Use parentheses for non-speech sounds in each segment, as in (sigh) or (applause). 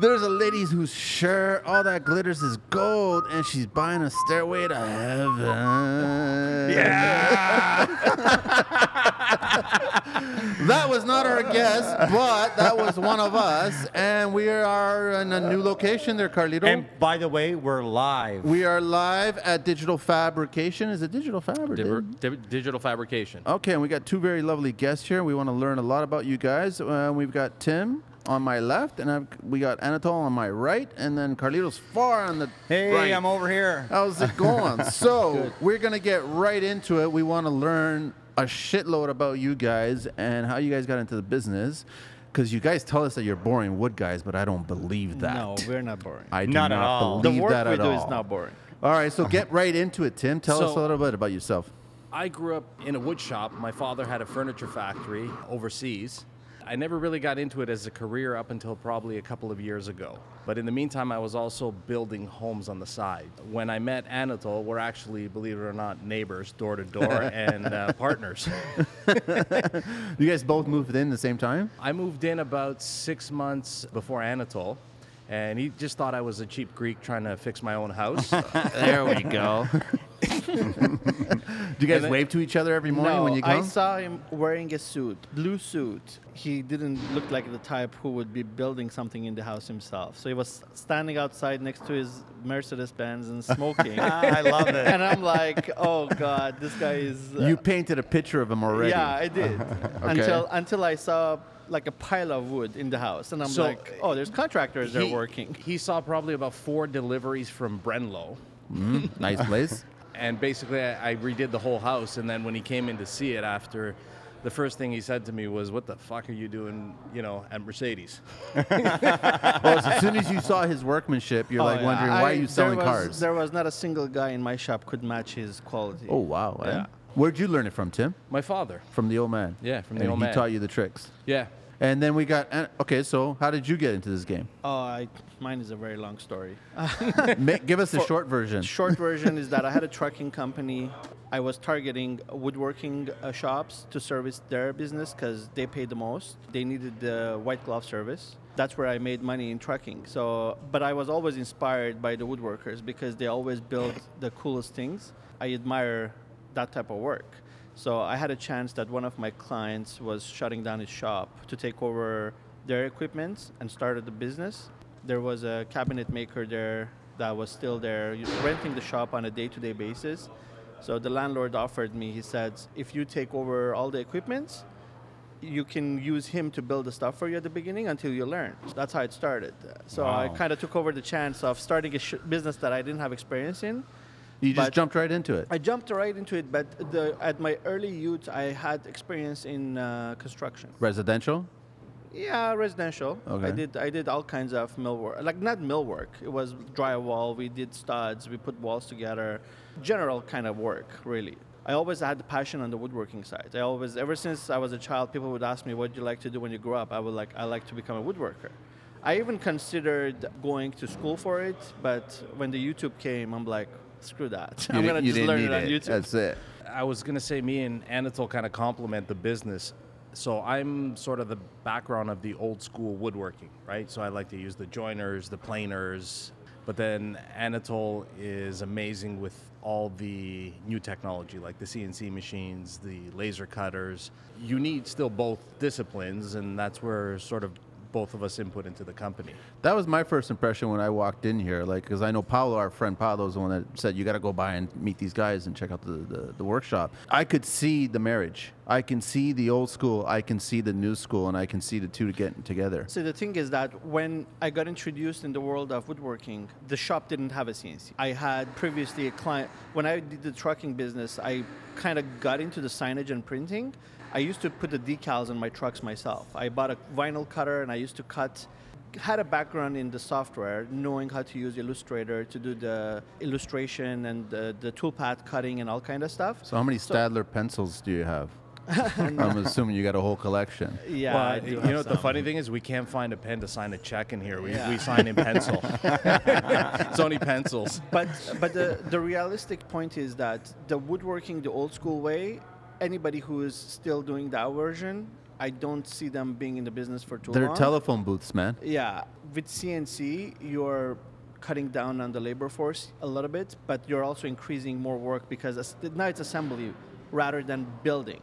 There's a lady whose shirt, all that glitters is gold, and she's buying a stairway to heaven. Yeah. That was not our guest, but that was one of us, and we are in a new location there, Carlito. and by the way, we're live. we are live at Digital Fabrication. Is it Digital Fabrication? or di- digital fabrication. Okay, and we got two very lovely guests here. We want to learn a lot about you guys. Uh, we've got Tim on my left, and I've, we got Anatol on my right, and then Carlito's far on the hey, right. I'm over here. How's it going? (laughs) so we're gonna get right into it. We want to learn a shitload about you guys and how you guys got into the business. Because you guys tell us that you're boring wood guys, but I don't believe that. No, we're not boring. I do Not not, at all. the work that we at do all. is not boring. All right, so get right into it, Tim. Tell us a little bit about yourself. I grew up in a wood shop. My father had a furniture factory overseas. I never really got into it as a career up until probably a couple of years ago. But in the meantime, I was also building homes on the side. When I met Anatol, we're actually, believe it or not, neighbors, door to door, (laughs) and uh, partners. (laughs) You guys both moved in the same time? I moved in about six months before Anatol, and he just thought I was a cheap Greek trying to fix my own house. (laughs) there we go. (laughs) Do you guys then- wave to each other every morning no, when you come? I saw him wearing a suit, blue suit. He didn't look like the type who would be building something in the house himself. So he was standing outside next to his Mercedes Benz and smoking. (laughs) Ah, I love it. and I'm like, oh god, this guy is. uh, you painted a picture of him already. Yeah, I did. Until until I saw like a pile of wood in the house, and I'm So, like, oh, there's contractors there He- working. He saw probably about four deliveries from Brenlo. nice place. (laughs) And basically, I, I redid the whole house. And then when he came in to see it after, the first thing he said to me was, "What the fuck are you doing, you know, at Mercedes?" (laughs) well, so as soon as you saw his workmanship, you're Oh, like yeah. wondering I- why are you selling there was, cars? There was not a single guy in my shop could match his quality. Oh wow! eh? Yeah. Where'd you learn it from, Tim? My father. From the old man. Yeah, from the and old he man. He taught you the tricks. Yeah. And then we got okay. So how did you get into this game? Oh, I, mine is a very long story. (laughs) Give us the For- short version. Short version is that I had a trucking company. I was targeting woodworking uh, shops to service their business because they paid the most. They needed the white glove service. That's where I made money in trucking. So, but I was always inspired by the woodworkers because they always build the coolest things. I admire that type of work. So I had a chance that one of my clients was shutting down his shop to take over their equipment and started the business. There was a cabinet maker there that was still there renting the shop on a day-to-day basis. So the landlord offered me, he said, if you take over all the equipment, you can use him to build the stuff for you at the beginning until you learn. That's how it started. So I kind of took over the chance of starting a sh- business that I didn't have experience in. You just but- jumped right into it. I jumped right into it, but the, at my early youth, I had experience in uh, construction. Residential. Yeah, residential. I did I did all kinds of mill work, like not mill work. It was drywall. We did studs. We put walls together. General kind of work, really. I always had the passion on the woodworking side. I always, ever since I was a child, people would ask me, "What do you like to do when you grow up?" I would like, I like to become a woodworker. I even considered going to school for it, but when the YouTube came, I'm like, screw that. You (laughs) I'm gonna just learn it on it. YouTube. That's it. I was gonna say me and Anatol kind of complement the business. So I'm sort of the background of the old school woodworking, right? So I like to use the joiners, the planers, but then Anatol is amazing with all the new technology, like the CNC machines, the laser cutters. You need still both disciplines, and that's where sort of both of us input into the company. That was my first impression when I walked in here. Like, because I know Paolo, our friend Paolo, is the one that said you got to go by and meet these guys and check out the, the, the workshop. I could see the marriage. I can see the old school. I can see the new school, and I can see the two getting together. So the thing is that when I got introduced in the world of woodworking, the shop didn't have a CNC. I had previously a client when I did the trucking business. I kind of got into the signage and printing. I used to put the decals on my trucks myself. I bought a vinyl cutter and I used to cut. Had a background in the software, knowing how to use Illustrator to do the illustration and the, the toolpath cutting and all kind of stuff. So, how many Staedtler pencils do you have? (laughs) I'm assuming you got a whole collection. Yeah, Well, I do you have know what the funny thing is? We can't find a pen to sign a check in here. We, Yeah. we sign in pencil. (laughs) (laughs) it's only pencils. but but the, the realistic point is that the woodworking the old school way anybody who is still doing that version I don't see them being in the business for too long. They're telephone booths, man. Yeah, with CNC, you're cutting down on the labor force a little bit, but you're also increasing more work because now it's assembly rather than building.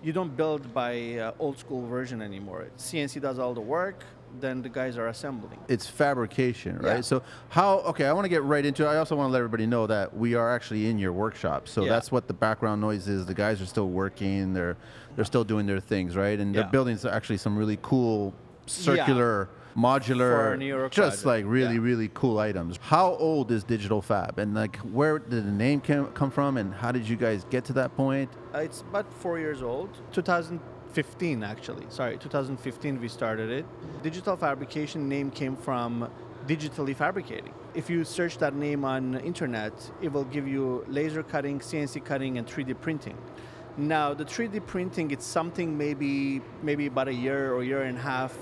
You don't build by uh, old school version anymore. CNC does all the work, then the guys are assembling. It's fabrication, right? Yeah. So how? Okay, I want to get right into it. I also want to let everybody know that we are actually in your workshop. So Yeah. that's what the background noise is. The guys are still working. They're they're still doing their things, right? And Yeah. they're building actually some really cool circular. Modular, just like really, really cool items. How old is Digital Fab, and like where did the name came, come from, and how did you guys get to that point? Uh, it's about four years old. 2015, actually. Sorry, 2015 we started it. Digital fabrication name came from digitally fabricating. If you search that name on internet, it will give you laser cutting, CNC cutting, and 3D printing. Now, the 3D printing, it's something maybe maybe about a year or year and a half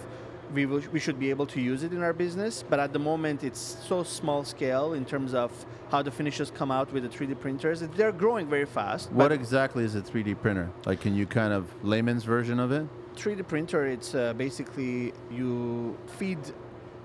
we, will, we should be able to use it in our business, but at the moment it's so small scale in terms of how the finishes come out with the 3D printers. They're growing very fast. What exactly is a 3D printer? Like, can you kind of layman's version of it? 3D printer, it's uh, basically you feed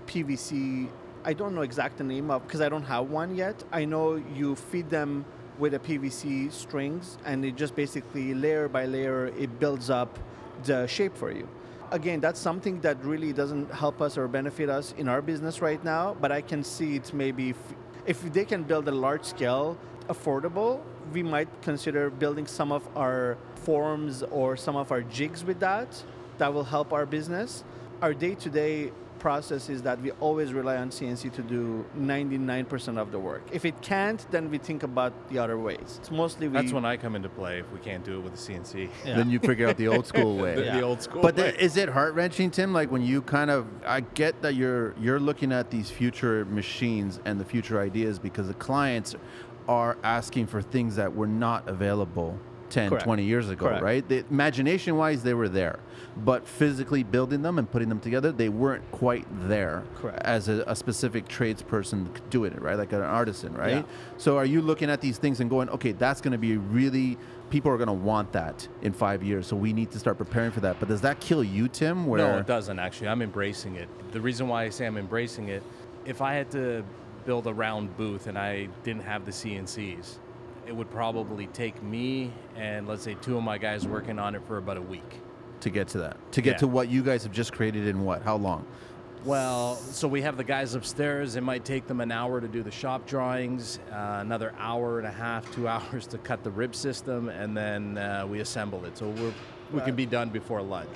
PVC. I don't know exact the name of because I don't have one yet. I know you feed them with a PVC strings, and it just basically layer by layer it builds up the shape for you. Again, that's something that really doesn't help us or benefit us in our business right now. But I can see it maybe if, if they can build a large scale, affordable, we might consider building some of our forms or some of our jigs with that. That will help our business. Our day to day process is that we always rely on CNC to do 99% of the work. If it can't, then we think about the other ways. It's mostly we. That's when I come into play if we can't do it with the CNC. Then you figure out the old school (laughs) way. The, Yeah. the old school. But way. the, is it heart wrenching, Tim? Like when you kind of, I get that you're you're looking at these future machines and the future ideas because the clients are asking for things that were not available 10, Correct. 20 years ago, Correct. right? The, imagination wise, they were there, but physically building them and putting them together, they weren't quite there Correct. as a, a specific tradesperson doing it, right? Like an artisan, right? Yeah. So are you looking at these things and going, okay, that's going to be really people are going to want that in five years, so we need to start preparing for that. But does that kill you, Tim? Where No, it doesn't actually. I'm embracing it. The reason why I say I'm embracing it, if I had to build a round booth and I didn't have the CNCs, it would probably take me and let's say two of my guys working on it for about a week. to get to that, to get Yeah. to what you guys have just created in what? How long? Well, so we have the guys upstairs. It might take them an hour to do the shop drawings, uh, another hour and a half, two (laughs) hours to cut the rib system, and then uh, we assemble it. So we're, we can be done before lunch.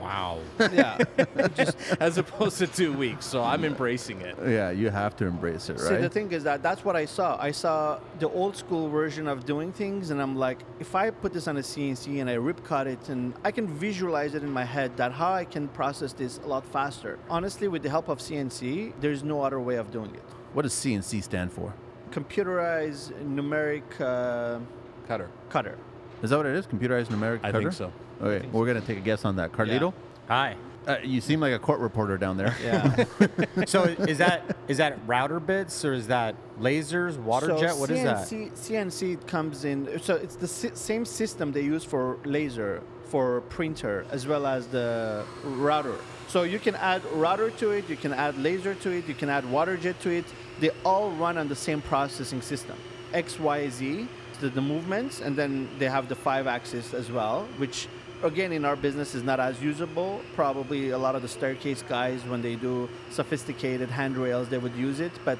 Wow. yeah. (laughs) Just As opposed to two weeks. So I'm embracing it. Yeah, you have to embrace it, right? See, the thing is that that's what I saw. I saw the old school version of doing things, and I'm like, if I put this on a CNC and I rip cut it, and I can visualize it in my head that how I can process this a lot faster. Honestly, with the help of CNC, there's no other way of doing it. what does CNC stand for? Computerized numeric uh, Cutter. cutter. Is that what it is? Computerized numeric I cutter? think so. Okay, we're gonna take a guess on that. Carlito, Hi. uh, you seem like a court reporter down there. Yeah. (laughs) So is that is that router bits or is that lasers, water so jet? What is that? CNC, CNC comes in. So it's the si- same system they use for laser, for printer, as well as the router. So you can add router to it, you can add laser to it, you can add water jet to it. They all run on the same processing system. X, Y, Z, the, the movements, and then they have the five axis as well, which again in our business is not as usable. Probably a lot of the staircase guys, when they do sophisticated handrails, they would use it, but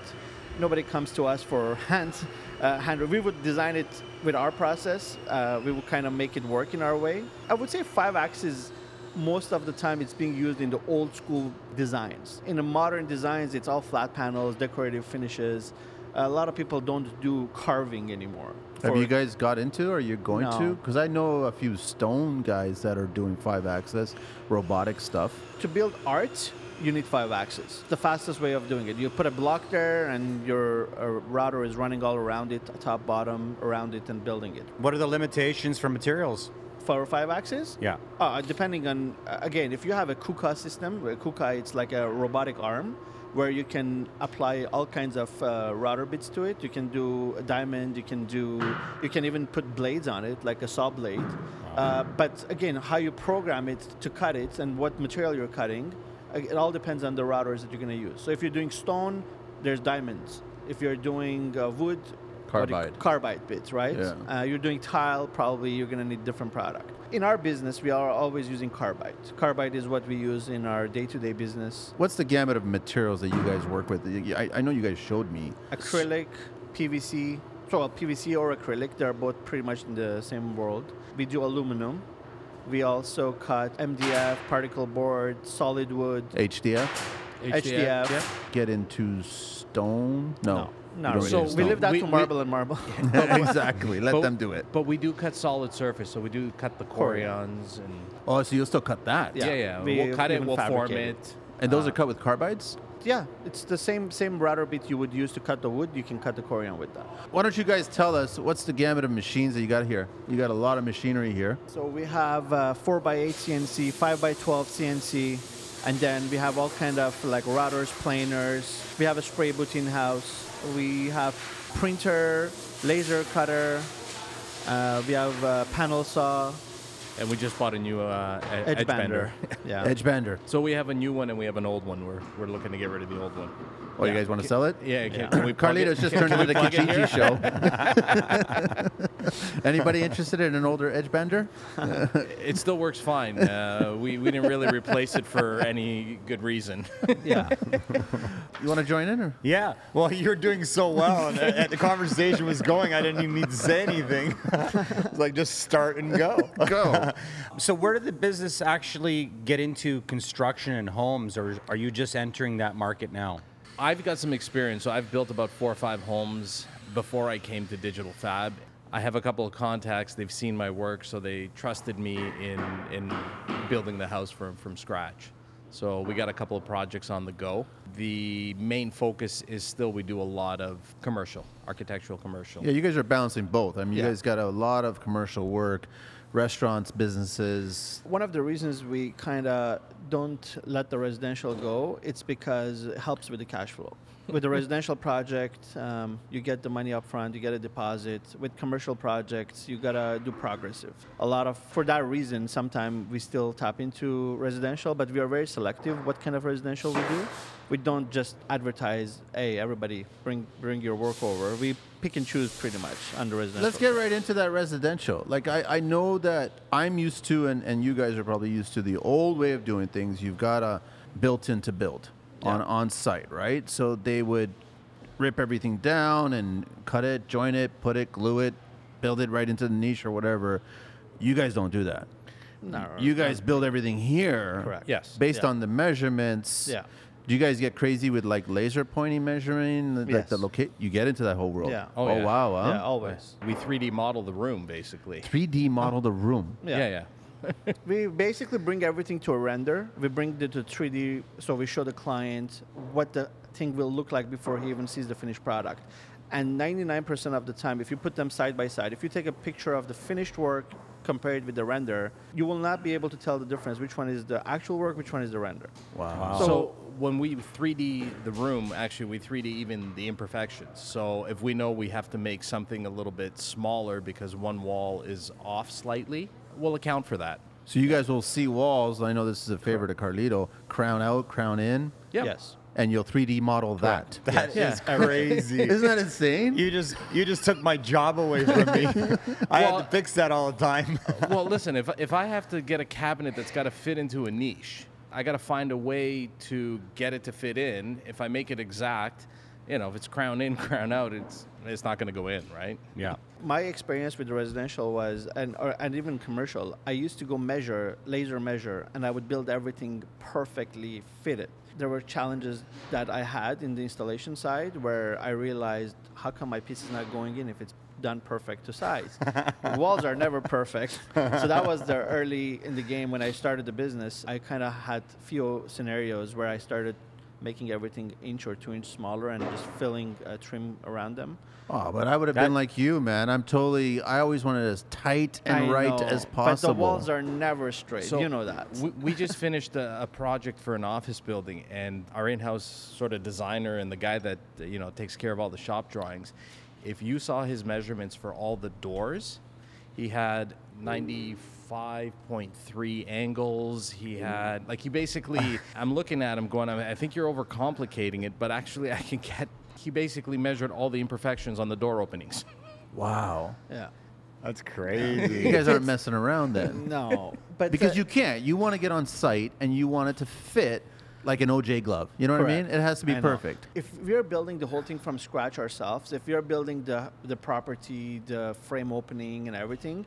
nobody comes to us for (laughs) hand uh, handrail. We would design it with our process. Uh, we would kind of make it work in our way. I would say five axis. Most of the time, it's being used in the old school designs. In the modern designs, it's all flat panels, decorative finishes. A lot of people don't do carving anymore. Have you guys got into? Or are you going to? Because I know a few stone guys that are doing five axis robotic stuff. to build art, you need five axis. The fastest way of doing it. You put a block there, and your uh, router is running all around it, top, bottom, around it, and building it. What are the limitations for materials? four or five axis, Yeah. uh, depending on uh, again, if you have a KUKA system, where KUKA it's like a robotic arm, where you can apply all kinds of uh, router bits to it. You can do a diamond. You can do. You can even put blades on it, like a saw blade. Uh, but again, how you program it to cut it and what material you're cutting, uh, it all depends on the routers that you're going to use. So if you're doing stone, there's diamonds. If you're doing uh, wood, what do you- Carbide. carbide bits, right? Yeah. Uh, you're doing tile, probably you're going to need different product. In our business, we are always using carbide. Carbide is what we use in our day-to-day business. What's the gamut of materials that you guys work with? I, I know you guys showed me. Acrylic, PVC, so well, PVC or acrylic, they're both pretty much in the same world. We do aluminum. We also cut MDF, particle board, solid wood, HDF. HDF. Get into stone? No. No, You not don't really. So we stone. leave that We- to we- marble and marble. (laughs) (laughs) exactly. Let But- them do it. But we do cut solid surface, so we do cut the Corians and Oh, so you'll still cut that? yeah, Yeah, yeah. we we'll cut it, even we'll form fabricate it. And those Uh, are cut with carbides? yeah, it's the same same router bit you would use to cut the wood. You can cut the corian with that. Why don't you guys tell us what's the gamut of machines that you got here? You got a lot of machinery here. So we have uh, 4x8 CNC, 5x12 CNC, and then we have all kind of like routers, planers. We have a spray boot in house. We have printer, laser cutter. Uh, we have uh, panel saw, And we just bought a new uh, e- edge, edge bander. (laughs) Yeah. Edge bander. So we have a new one and we have an old one. We're, we're looking to get rid of the old one. Oh, you guys want to sell it? Yeah, can, Yeah. can we plug it- Carlito's just turned into we the plug Kijiji show. (laughs) (laughs) Anybody interested in an older edge bander? It still works fine. Uh, we, we didn't really replace it for any good reason. yeah. You want to join in? Or? Yeah. Well, you're doing so well, and uh, the conversation was going. I didn't even need to say anything. it's like just start and go. Go. (laughs) So where did the business actually get into construction and homes, or are you just entering that market now? I've got some experience. So I've built about four or five homes before I came to Digital Fab. I have a couple of contacts. They've seen my work, so they trusted me in in building the house from from scratch. So we got a couple of projects on the go. The main focus is still we do a lot of commercial, architectural commercial. Yeah, you guys are balancing both. I mean, you guys got a lot of commercial work, restaurants, businesses. One of the reasons we kind of don't let the residential go, it's because it helps with the cash flow. With the (laughs) residential project, um, you get the money up front, you get a deposit. With commercial projects, you gotta do progressive. A lot of, for that reason, sometimes we still tap into residential, but we are very selective what kind of residential we do. We don't just advertise, hey, everybody, bring bring your work over. We pick and choose pretty much on the residential. Let's get right into that residential. Like I, I know that I'm used to, and, and you guys are probably used to the old way of doing things. You've got a built-in to build on on site, right? So they would rip everything down and cut it, join it, put it, glue it, build it right into the niche or whatever. You guys don't do that. No, You guys build everything here, Correct. Yes. based Yeah. on the measurements. Yeah. Do you guys get crazy with like laser pointing measuring, like Yes. the locate? You get into that whole world. Yeah. Oh, oh yeah. wow. Huh? Yeah, always. We 3D model the room basically. 3D model the room. Yeah, yeah. yeah. (laughs) We basically bring everything to a render. We bring it to 3D, so we show the client what the thing will look like before he even sees the finished product. And 99% of the time, if you put them side by side, if you take a picture of the finished work compared with the render, you will not be able to tell the difference which one is the actual work, which one is the render. Wow. So, when we 3D the room, actually we 3D even the imperfections. So if we know we have to make something a little bit smaller because one wall is off slightly, we'll account for that. So you guys will see walls. I know this is a favorite of Carlito. Crown out, crown in, Yeah. Yes. and you'll 3D model that. That is (laughs) Yeah. crazy. (laughs) Isn't that insane? You just you just took my job away from me. (laughs) I Well- had to fix that all the time. well, listen, if, if I have to get a cabinet that's got to fit into a niche, I got to find a way to get it to fit in. If I make it exact, you know, if it's crown in, (laughs) crown out, it's it's not going to go in, right? Yeah. my experience with residential was and or, and even commercial i used to go measure laser measure and i would build everything perfectly fitted there were challenges that i had in the installation side where i realized how come my piece is not going in if it's done perfect to size (laughs) the walls are never perfect so that was the early in the game when i started the business i kind of had few scenarios where i started making everything inch or two inch smaller and just filling uh, trim around them. Oh, but I would have That- been like you, man. I'm totally. I always wanted it as tight and I right know, as possible. But the walls are never straight. So you know that. We, we just finished a, a project for an office building, and our in-house sort of designer and the guy that you know takes care of all the shop drawings. If you saw his measurements for all the doors, he had 95.3 angles. He had like he basically. (laughs) I'm looking at him going. I think you're overcomplicating it, but actually I can get. He basically measured all the imperfections on the door openings. wow. yeah. That's crazy. You guys aren't (laughs) messing around then. No, but because the- you can't. You want to get on site and you want it to fit like an OJ glove. You know what I mean? It has to be I know. perfect. If we're building the whole thing from scratch ourselves, if we're building the the property, the frame opening, and everything,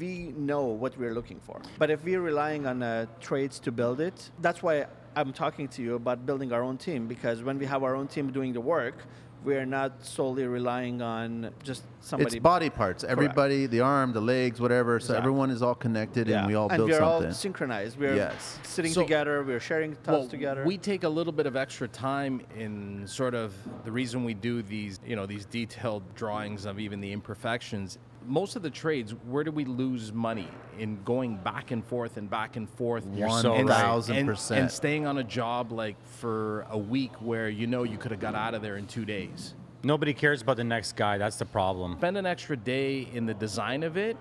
we know what we're looking for. But if we're relying on uh, trades to build it, that's why I'm talking to you about building our own team. Because when we have our own team doing the work, we're not solely relying on just somebody. It's body parts. Everybody, the arm, the legs, whatever. So everyone is all connected Yeah. and we all and build we're something. all synchronized. We're Yes. sitting So- together. We're sharing thoughts together. We take a little bit of extra time in sort of the reason we do these, you know, these detailed drawings of even the imperfections. Most of the trades, where do we lose money in going back and forth and back and forth? You're so and, right. thousand and- percent. And staying on a job like for a week where you know you could have got out of there in two days. Nobody cares about the next guy. That's the problem. Spend an extra day in the design of it,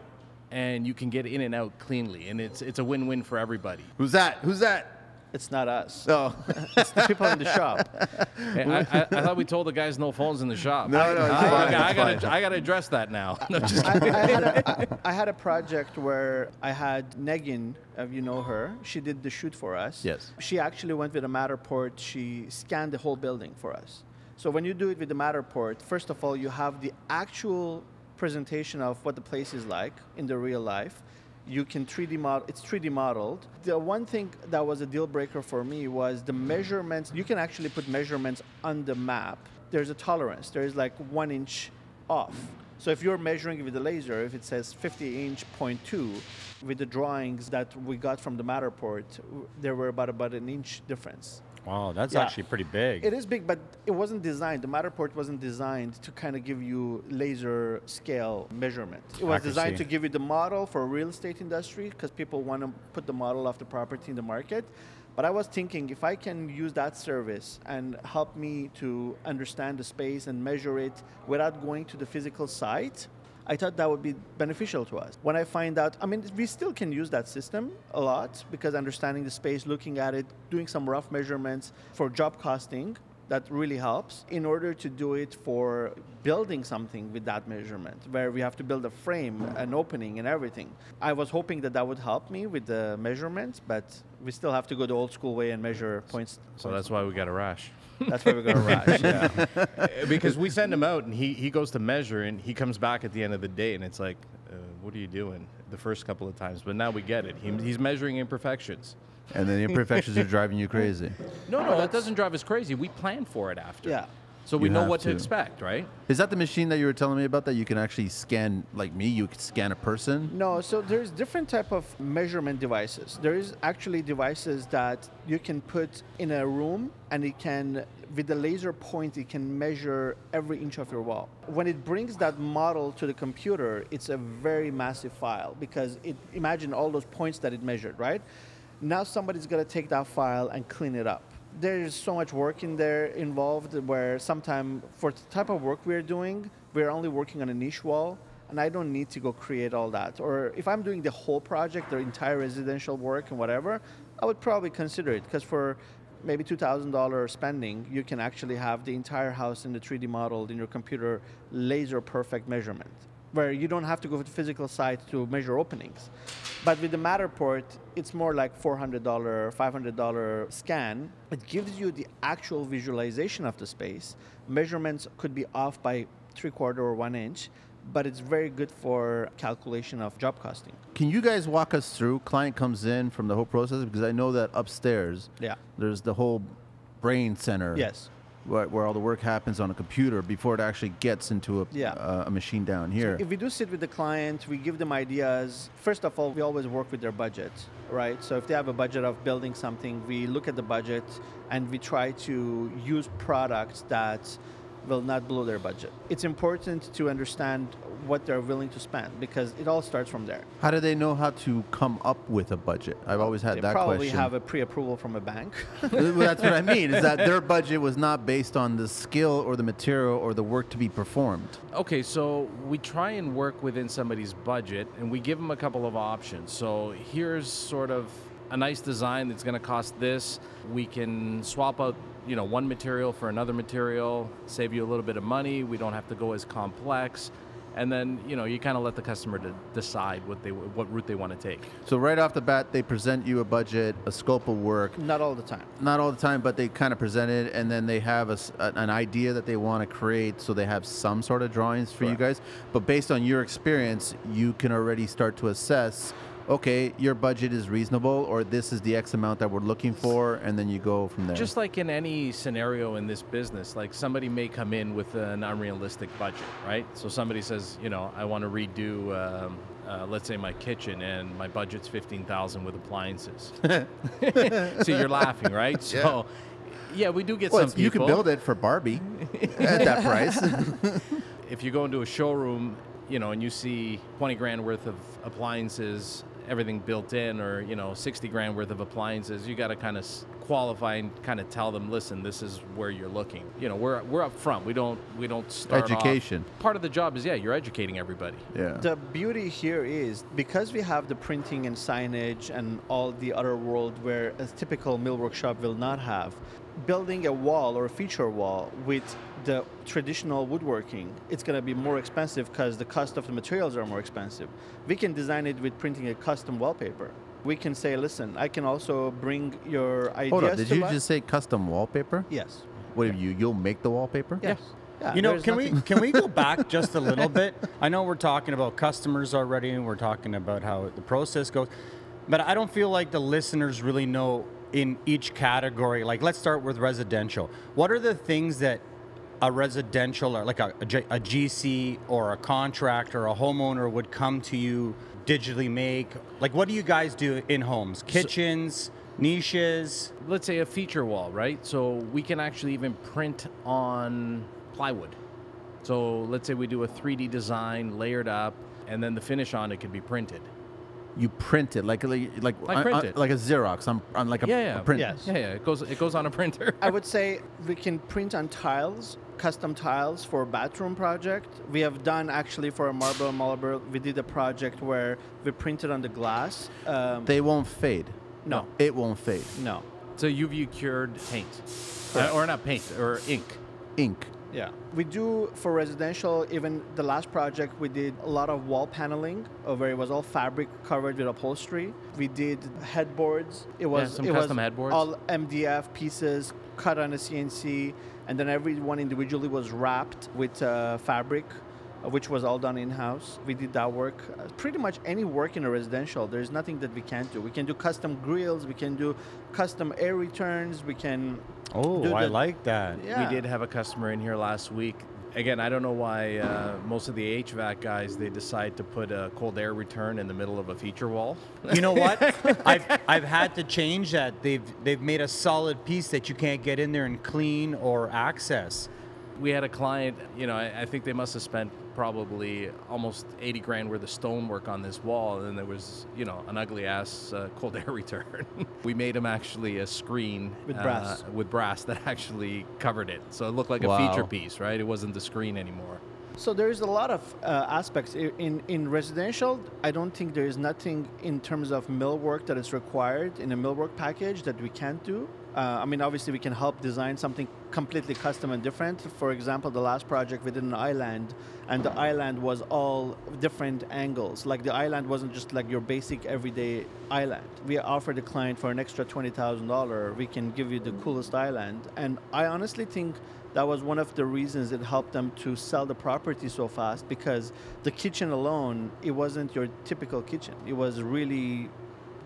and you can get in and out cleanly, and it's it's a win-win for everybody. Who's that? Who's that? It's not us. Oh. (laughs) it's the people in the shop. Hey, I, I, I thought we told the guys no phones in the shop. No, no, it's I, fine, I, it's gotta, fine. I gotta address that now. (laughs) No, just I, I, had a, I had a project where I had Negin, if you know her, she did the shoot for us. Yes. She actually went with a Matterport. She scanned the whole building for us. So when you do it with the Matterport, first of all, you have the actual presentation of what the place is like in the real life. You can 3D model. It's 3D modeled. The one thing that was a deal breaker for me was the measurements. You can actually put measurements on the map. There's a tolerance. There's like one inch off. So if you're measuring with the laser, if it says 50 inch point two, with the drawings that we got from the Matterport, there were about about an inch difference. Wow, that's Yeah. actually pretty big. It is big, but it wasn't designed. The Matterport wasn't designed to kind of give you laser scale measurement. It was designed to give you the model for real estate industry because people want to put the model of the property in the market. But I was thinking if I can use that service and help me to understand the space and measure it without going to the physical site, I thought that would be beneficial to us. When I find out, I mean, we still can use that system a lot because understanding the space, looking at it, doing some rough measurements for job costing, that really helps in order to do it for building something with that measurement where we have to build a frame an opening and everything i was hoping that that would help me with the measurements but we still have to go the old school way and measure points so that's why we got a rash. That's why we're going to (laughs) rush yeah because we send him out and he, he goes to measure and he comes back at the end of the day and it's like, uh, what are you doing? The first couple of times, but now we get it. He, he's measuring imperfections. And then the imperfections are driving you crazy. No, no, that doesn't drive us crazy. We plan for it after. Yeah. So we You know what to to. expect, right? Is that the machine that you were telling me about that you can actually scan, like me, you could scan a person? No, so there's different type of measurement devices. There is actually devices that you can put in a room and it can with the laser point it can measure every inch of your wall. When it brings that model to the computer, it's a very massive file because it imagine all those points that it measured, right? Now somebody's going to take that file and clean it up. There's so much work in there involved where sometimes for the type of work we're doing, we're only working on a niche wall and I don't need to go create all that. Or if I'm doing the whole project, the entire residential work and whatever, I would probably consider it because for maybe $2,000 spending, you can actually have the entire house in the 3D modeled in your computer, laser perfect measurement, where you don't have to go to the physical site to measure openings. But with the Matterport, it's more like $400, $500 scan. It gives you the actual visualization of the space. Measurements could be off by three quarter or one inch, but it's very good for calculation of job costing. Can you guys walk us through? Client comes in from the whole process because I know that upstairs, Yeah. there's the whole brain center. Yes. Where, where all the work happens on a computer before it actually gets into a, Yeah. a, a machine down here. If we do sit with the client, we give them ideas. First of all, we always work with their budget, right? So if they have a budget of building something, we look at the budget and we try to use products that will not blow their budget. It's important to understand what they're willing to spend because it all starts from there. how do they know how to come up with a budget? I've always had they that probably question. have a pre-approval from a bank. (laughs) Well, That's what I (laughs) mean. Is that their budget was not based on the skill or the material or the work to be performed. Okay, so we try and work within somebody's budget and we give them a couple of options. So here's sort of a nice design that's going to cost this. We can swap out, you know, one material for another material, save you a little bit of money. We don't have to go as complex. And then, you know, you kind of let the customer to decide what they what route they want to take. So right off the bat, they present you a budget, a scope of work. not all the time. Not all the time, but they kind of present it, and then they have a s a an idea that they want to create. So they have some sort of drawings for you guys. But based on your experience, you can already start to assess. Okay, your budget is reasonable, or this is the X amount that we're looking for, and then you go from there. Just like in any scenario in this business, like somebody may come in with an unrealistic budget, right? So somebody says, you know, I want to redo, um, uh, let's say my kitchen, and my budget's fifteen thousand with appliances. (laughs) so you're laughing, right? So, yeah, we do get well, some you can build it for Barbie at that price. (laughs) if you go into a showroom, you know, and you see 20 grand worth of appliances, everything built in, or, you know, 60 grand worth of appliances, you got to kind of qualify and kind of tell them, listen, this is where you're looking. You know, we're, we're up front. We don't, we don't start off- Education. Part of the job is, yeah, you're educating everybody. yeah. The beauty here is because we have the printing and signage and all the other world where a typical mill workshop will not have, building a wall or a feature wall with the traditional woodworking, it's going to be more expensive because the cost of the materials are more expensive. We can design it with printing a custom wallpaper. We can say, listen, I can also bring your ideas Hold on, did to you life." just say custom wallpaper? Yes. What have you? You'll make the wallpaper? Yes. Yeah, You know, there's can we can we go (laughs) back just a little bit? I know we're talking about customers already, and we're talking about how the process goes, but I don't feel like the listeners really know in each category. Like, let's start with residential. What are the things that a residential or like a, a G- a GC or a contractor, a homeowner would come to you digitally make? Like, what do you guys do in homes? Kitchens, niches. Let's say a feature wall, right? So we can actually even print on plywood. So let's say we do a 3D design layered up, and then the finish on it could be printed. You print it like like like, Like on- print on- it. like a Xerox. I'm on like a, yeah, yeah, a print. Yes. Yeah, yeah. It goes it goes on a printer. I would say we can print on tiles, custom tiles for a bathroom project. We have done actually for a marble marble. We did a project where we printed on the glass. Um, They won't fade. no, It won't fade. no, So UV cured paint, uh, or not paint, or ink. Ink. yeah. We do for residential. Even the last project, we did a lot of wall paneling, where it was all fabric covered with upholstery. We did headboards. It was some it custom was headboards. all MDF pieces cut on a CNC, and then every one individually was wrapped with uh, fabric, uh, which was all done in house. We did that work. Uh, pretty much any work in a residential, there's nothing that we can't do. We can do custom grills. We can do custom air returns. We can. Oh, I like that. Yeah. We did have a customer in here last week. Again, I don't know why uh, most of the HVAC guys they decide to put a cold air return in the middle of a feature wall. You know what? (laughs) I've I've had to change that. They've they've made a solid piece that you can't get in there and clean or access. We had a client, you know, I, I think they must have spent probably almost 80 grand worth of stonework on this wall, and there was, you know, an ugly ass uh, cold (laughs) air return. we made him actually a screen With uh, brass. with brass that (laughs) actually covered it, so it looked like a feature piece, right? It wasn't the screen anymore. So there's a lot of uh, aspects in in residential. I don't think there is nothing in terms of millwork that is required in a millwork package that we can't do. Uh, I mean, obviously, we can help design something completely custom and different. For example, the last project we did an island, and the island was all different angles. Like the island wasn't just like your basic everyday island. We offered the client for an extra twenty thousand dollar. We can give you the coolest island, and I honestly think that was one of the reasons it helped them to sell the property so fast because the kitchen alone it wasn't your typical kitchen it was really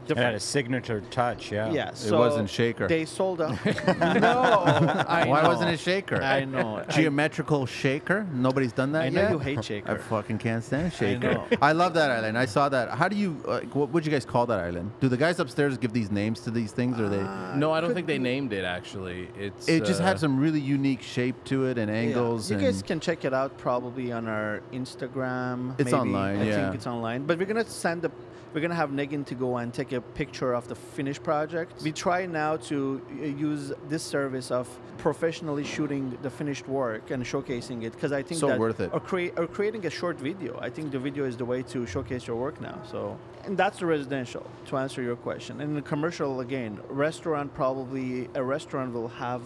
It had a signature touch, yeah. Yeah, It wasn't shaker. They sold out. (laughs) no, I Why know. wasn't it shaker? I know. I- (laughs) Geometrical shaker. Nobody's done that I know yet. you hate shaker. I fucking can't stand shaker. know. I, love that island. I saw that. How do you? Uh, what would you guys call that island? Do the guys upstairs give these names to these things, or they? No, I don't think they named it actually. It's it just uh, had some really unique shape to it and Yeah. angles. You and guys can check it out probably on our Instagram. It's maybe. online, I yeah. think it's online. But we're gonna send the. We're gonna have Negin to go and take a picture of the finished project. We try now to uh, use this service of professionally shooting the finished work and showcasing it because I think So that worth it. Or, crea- or creating a short video. I think the video is the way to showcase your work now. So, and that's the residential. To answer your question, and the commercial again, restaurant probably a restaurant will have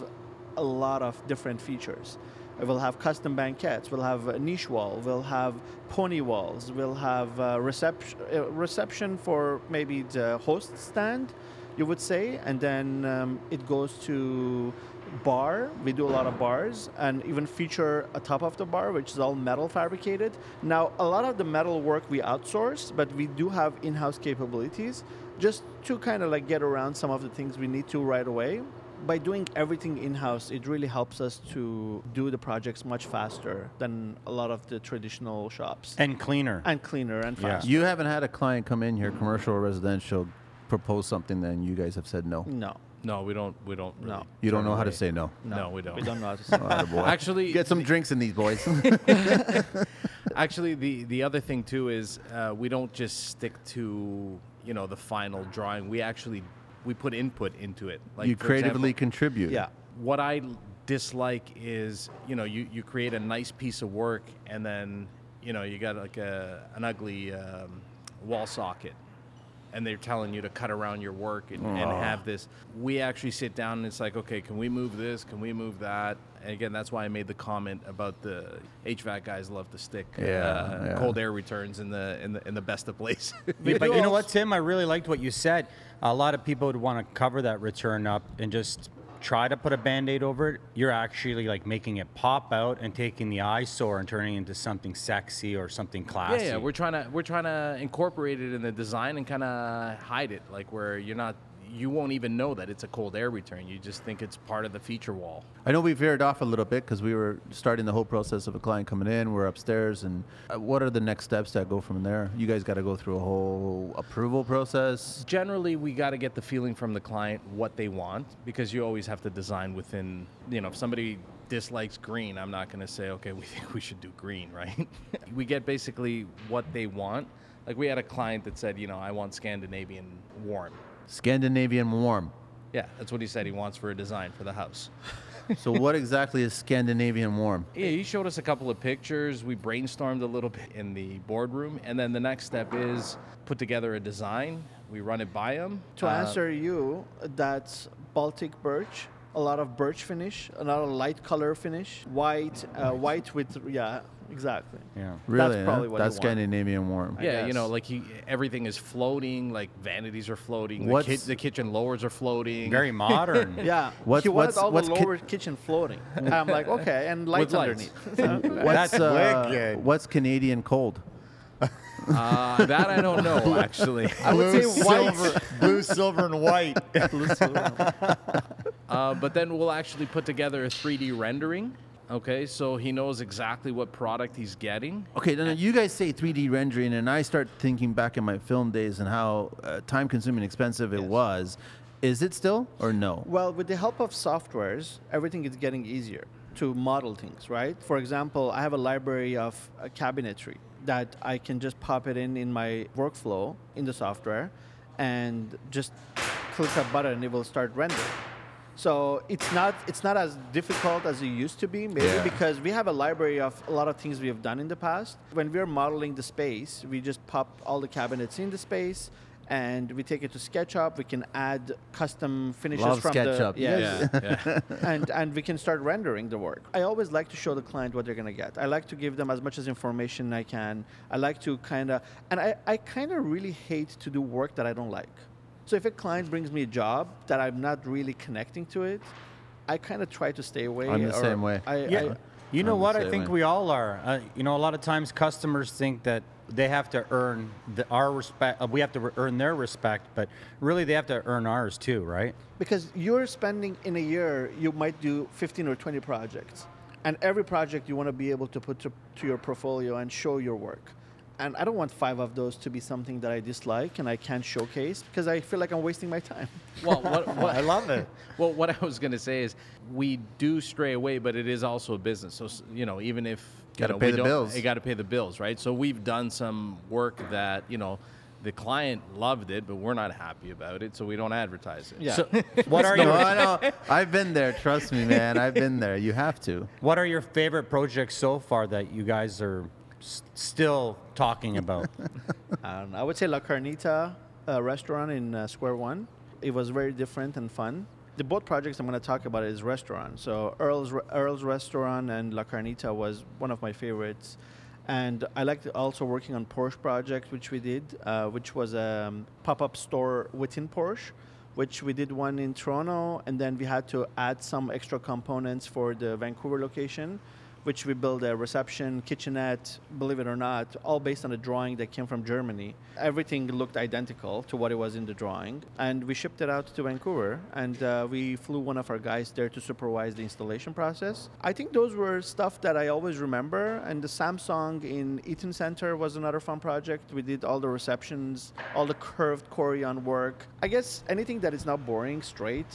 a lot of different features. We'll have custom banquettes. We'll have a niche wall. We'll have pony walls. We'll have uh, reception uh, reception for maybe the host stand, you would say, and then um, it goes to bar. We do a lot of bars and even feature a top of the bar, which is all metal fabricated. Now, a lot of the metal work we outsource, but we do have in-house capabilities just to kind of like get around some of the things we need to right away by doing everything in-house it really helps us to do the projects much faster than a lot of the traditional shops And cleaner. and cleaner and Yeah. faster You haven't had a client come in here, commercial or residential, propose something, then you guys have said no. no No, we don't. We don't. Really No. You don't turn know how to say no. No, we don't. we don't know how to (laughs) say Attaboy. Actually, Get some drinks in these boys. (laughs) Actually, the the other thing too is uh, we don't just stick to you know the final drawing. We actually we put input into it. Like you creatively example, contribute. yeah what I dislike is you know you, you create a nice piece of work and then you know you got like a an ugly um, wall socket and they're telling you to cut around your work and, and have this we actually sit down and it's like okay can we move this can we move that and again that's why i made the comment about the hvac guys love to stick Yeah, uh, yeah. cold air returns in the in the in the best of places Yeah, but you know (laughs) what, Tim? I really liked what you said. A lot of people would want to cover that return up and just try to put a band-aid over it. You're actually like making it pop out and taking the eyesore and turning it into something sexy or something classy. Yeah, yeah, we're trying to we're trying to incorporate it in the design and kind of hide it, like where you're not, you won't even know that it's a cold air return. You just think it's part of the feature wall. I know we veered off a little bit because we were starting the whole process of a client coming in. We're upstairs, and uh, what are the next steps that go from there? You guys got to go through a whole approval process. Generally, we got to get the feeling from the client what they want because you always have to design within. You know, if somebody dislikes green, I'm not going to say, okay, (laughs) we think we should do green, right? (laughs) we get basically what they want. Like we had a client that said, you know, I want Scandinavian warm. Scandinavian warm. Yeah, that's what he said he wants for a design for the house. So what (laughs) exactly is Scandinavian warm? Yeah, he showed us a couple of pictures. We brainstormed a little bit in the boardroom, and then the next step is put together a design. We run it by him. to Uh, answer you that's baltic birch a lot of birch finish a lot of light color finish white uh, white with yeah exactly Yeah. Really? huh? probably what you That's want. Scandinavian warm. I yeah, you know, like he, everything is floating. Like vanities are floating. The, ki- the kitchen lowers are floating. Very (laughs) modern. (laughs) yeah What's- he what's- all what's the ki- lower kitchen floating (laughs) i'm like okay and lights, lights. underneath What's, uh, what's Canadian cold? Uh, that I don't know actually. i would blue, say white silver, blue, silver, and white. Uh, but then we'll actually put together a 3D rendering. Okay, so he knows exactly what product he's getting. Okay, then you guys say 3D rendering, and I start thinking back in my film days and how uh, time-consuming, expensive it was. Is it still or no? Well, with the help of softwares, everything is getting easier to model things, right? For example, I have a library of uh, cabinetry that I can just pop it in in my workflow in the software and just click a button and it will start rendering. So it's not it's not as difficult as it used to be, maybe Yeah. because we have a library of a lot of things we have done in the past. When we're modeling the space, we just pop all the cabinets in the space and we take it to SketchUp. We can add custom finishes Love from SketchUp. the yes. Yeah, yeah. (laughs) and and we can start rendering the work. I always like to show the client what they're gonna get. I like to give them as much as information I can. I like to kind of, and I, I kind of really hate to do work that I don't like. So if a client brings me a job that I'm not really connecting to it, I kind of try to stay away. I'm the same way. I, Yeah. I, You know I'm what? I think way. we all are. Uh, you know, a lot of times customers think that they have to earn the, our respect. uh, We have to re- earn their respect, but really they have to earn ours too, right? because you're spending in a year you might do 15 or 20 projects and every project you want to be able to put to, to your portfolio and show your work and i don't want five of those to be something that i dislike and i can't showcase because i feel like i'm wasting my time (laughs) Well, what, what, I love it. (laughs) Well, what I was going to say is we do stray away, but it is also a business. So, you know, even if you Gotta pay the bills. You got to pay the bills, right? So we've done some work that, you know, the client loved it, but we're not happy about it, so we don't advertise it. Yeah. So, (laughs) what are No, your I know. I've been there. Trust me, man. I've been there. You have to. What are your favorite projects so far that you guys are s- still talking about? I. (laughs) I would say La Carnita uh, restaurant in uh, Square One. It was very different and fun. The both projects I'm going to talk about is restaurant. So Earl's Earl's restaurant and La Carnita was one of my favorites. And I liked also working on Porsche project, which we did, uh, which was a um, pop-up store within Porsche, which we did one in Toronto, and then we had to add some extra components for the Vancouver location which we built a reception, kitchenette, believe it or not, all based on a drawing that came from Germany. Everything looked identical to what it was in the drawing. And we shipped it out to Vancouver and uh, we flew one of our guys there to supervise the installation process. I think those were stuff that I always remember. And the Samsung in Eaton Center was another fun project. We did all the receptions, all the curved Corian work. I guess anything that is not boring, straight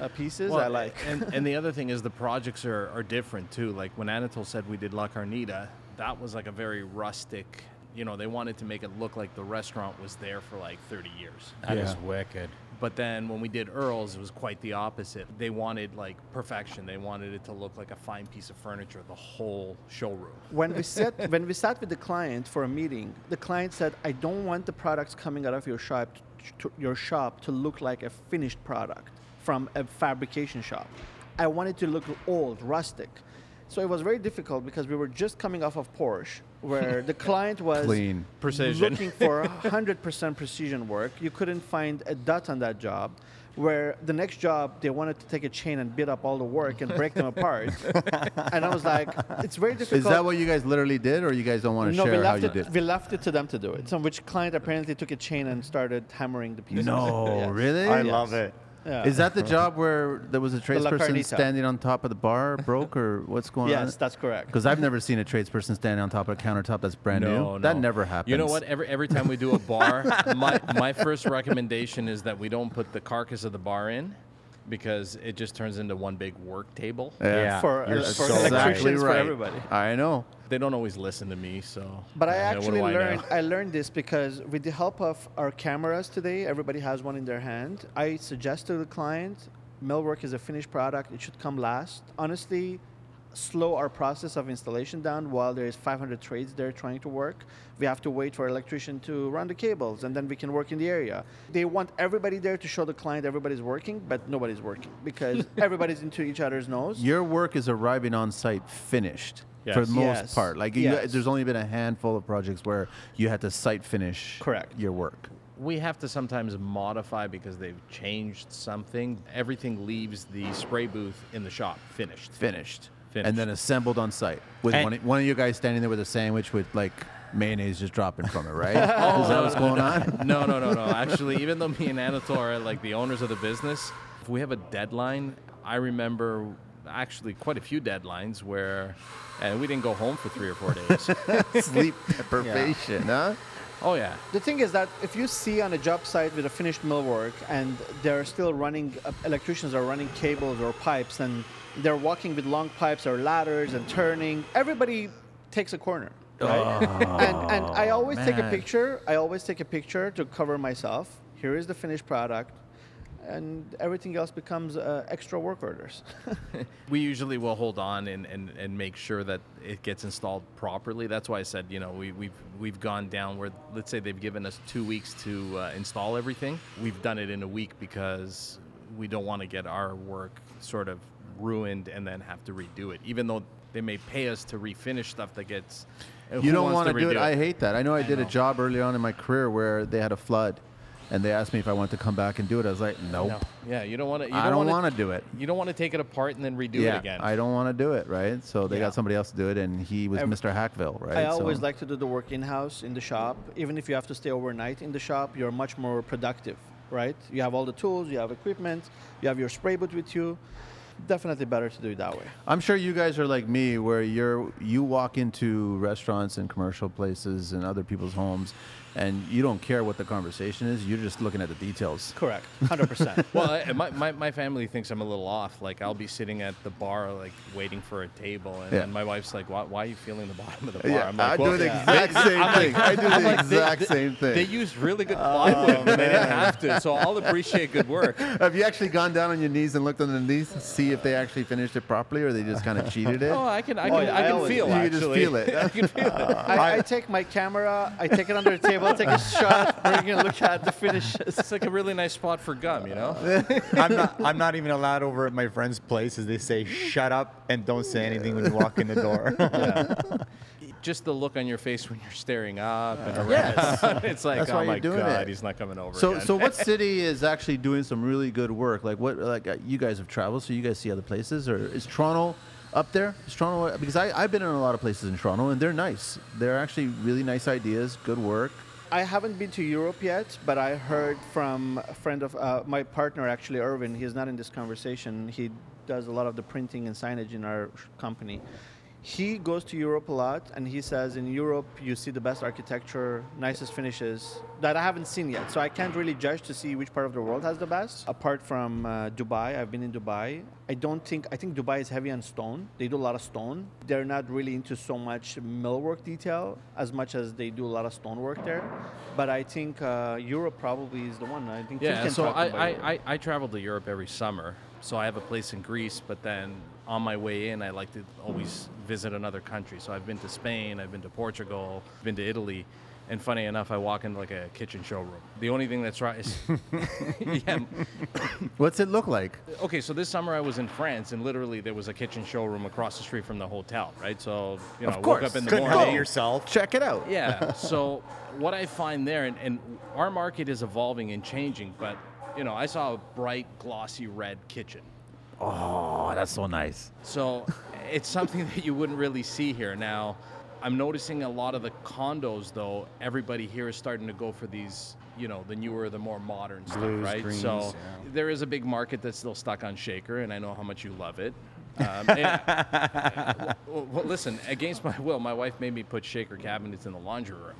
uh, pieces, I like. and, and the (laughs) other thing is the projects are, are different too. Like when Anatol said we did La Carnita, that was like a very rustic. You know, they wanted to make it look like the restaurant was there for like 30 years. That is Yeah. wicked. But then when we did Earl's, it was quite the opposite. They wanted like perfection. They wanted it to look like a fine piece of furniture, the whole showroom. when we sat (laughs) when we sat with the client for a meeting, the client said, "I don't want the products coming out of your shop to, your shop to look like a finished product from a fabrication shop. I wanted it to look old, rustic." So it was very difficult because we were just coming off of Porsche, where the (laughs) client was Clean. Precision. looking for (laughs) 100% precision work. You couldn't find a dot on that job. Where the next job they wanted to take a chain and beat up all the work and break them apart, (laughs) and I was like, it's very difficult. Is that what you guys literally did, or you guys don't want to No, share how left you it. did? We left it to them to do it. So which client apparently took a chain and started hammering the pieces. No, Yes. really? I Yes. love it. Yeah. Is that the (laughs) job where there was a tradesperson standing on top of the bar, (laughs) broke, or what's going on? Yes, that's correct. Because I've never seen a tradesperson standing on top of a countertop that's brand new. No. That never happens. You know what? Every every time we do a bar, my my (laughs) first recommendation is that we don't put the carcass of the bar in, because it just turns into one big work table. Yeah. For, You're uh, for so electricians, exactly for everybody. I know. They don't always listen to me, so. But I yeah, what actually do I know? learned I learned this because with the help of our cameras today, everybody has one in their hand. I suggest to the client, millwork is a finished product. It should come last. Honestly, slow our process of installation down while there is 500 trades there trying to work. We have to wait for electrician to run the cables and then we can work in the area. They want everybody there to show the client everybody's working, but nobody's working because (laughs) everybody's into each other's nose. Your work is arriving on site finished for the most Yes. part. Like you, there's only been a handful of projects where you had to site finish Correct. your work. we have to sometimes modify because they've changed something. Everything leaves the spray booth in the shop finished. Finished. Finished. And then assembled on site with And- one, one of you guys standing there with a sandwich with like mayonnaise just dropping from it, right? (laughs) is that what's going on? (laughs) no, no, no, no. Actually, even though me and Anatol are like the owners of the business, if we have a deadline, I remember actually quite a few deadlines where, and we didn't go home for three or four days. (laughs) Sleep deprivation, huh? oh yeah, The thing is that if you see on a job site with a finished millwork and they're still running, uh, electricians are running cables or pipes and they're walking with long pipes or ladders and turning, everybody takes a corner. Right? and, and I always take a picture. I always take a picture to cover myself. Here is the finished product. And everything else becomes uh, extra work orders. (laughs) we usually will hold on and, and, and make sure that it gets installed properly. That's why I said, you know, we, we've we've gone down where let's say they've given us two weeks to uh, install everything. We've done it in a week because we don't want to get our work sort of ruined and then have to redo it, even though they may pay us to refinish stuff that gets. You don't want to do it. redo I hate that. I know I did a job early on in my career where they had a flood, and they asked me if I wanted to come back and do it. I was like, nope. No. Yeah, you don't want to. I don't wanna- do it. You don't want to take it apart and then redo yeah, it again. I don't want to do it, right? So they Yeah. got somebody else to do it, and he was Ev- Mr. Hackville, right? I always So- like to do the work in house in the shop. Even if you have to stay overnight in the shop, you're much more productive, right? You have all the tools, you have equipment, you have your spray boot with you. Definitely better to do it that way. I'm sure you guys are like me, where you're you walk into restaurants and commercial places and other people's homes, and you don't care what the conversation is. You're just looking at the details. Correct, (laughs) 100%. well, I, my, my, my family thinks I'm a little off. Like I'll be sitting at the bar, like waiting for a table, and, Yeah. and my wife's like, "Why, why are you feeling the bottom of the bar?" Yeah, I'm like, I "Well, do the yeah. exact same thing. I do I'm the like, they- exact they- same thing. They used really good uh, plywood, and they didn't (laughs) have to, so I'll appreciate good work. Have you actually gone down on your knees and looked underneath to see if they actually finished it properly, or they just kind of cheated it? (laughs) Oh, I can, I Oh, can, yeah, I I can always- feel. You can just actually. feel it. I can feel it. I, I take my camera, I take it under the table, take a (laughs) shot, We're gonna look at the finishes. It's like a really nice spot for gum, you know. (laughs) I'm not. I'm not even allowed over at my friend's place, as they say, "Shut up and don't say anything when you walk in the door." (laughs) Just the look on your face when you're staring up and around. Yes. it's like, That's oh why my you're doing god, it. he's not coming over. So, again. so what city is actually doing some really good work? Like what? Like uh, you guys have traveled, so you guys see other places, or is Toronto up there? Is Toronto? Because I I've been in a lot of places in Toronto, and they're nice. They're actually really nice ideas, good work. I haven't been to Europe yet, but I heard from a friend of uh, my partner, actually, Irvin. He's not in this conversation. He does a lot of the printing and signage in our company. He goes to Europe a lot, and he says in Europe you see the best architecture, nicest finishes that I haven't seen yet. So I can't really judge to see which part of the world has the best. Apart from uh, Dubai, I've been in Dubai. I don't think I think Dubai is heavy on stone. They do a lot of stone. They're not really into so much millwork detail as much as they do a lot of stonework there. But I think uh, Europe probably is the one. I think Yeah, can so I, I, I, I travel to Europe every summer. So I have a place in Greece, but then on my way in, I like to always visit another country. So I've been to Spain, I've been to Portugal, been to Italy. And funny enough, I walk into like a kitchen showroom. The only thing that's right is, (laughs) yeah. What's it look like? Okay, so this summer I was in France, and literally there was a kitchen showroom across the street from the hotel, right? So you know, Of I woke up in the Couldn't morning. help yourself. Check it out. Yeah. (laughs) So what I find there, and, and our market is evolving and changing, but you know, I saw a bright, glossy red kitchen. Oh, that's so nice. So it's something (laughs) that you wouldn't really see here. Now, I'm noticing a lot of the condos, though. Everybody here is starting to go for these, you know, the newer, the more modern stuff, Blues, right? greens, so yeah. there is a big market that's still stuck on Shaker, and I know how much you love it. Um, and- well, well, listen, against my will, my wife made me put Shaker cabinets in the laundry room.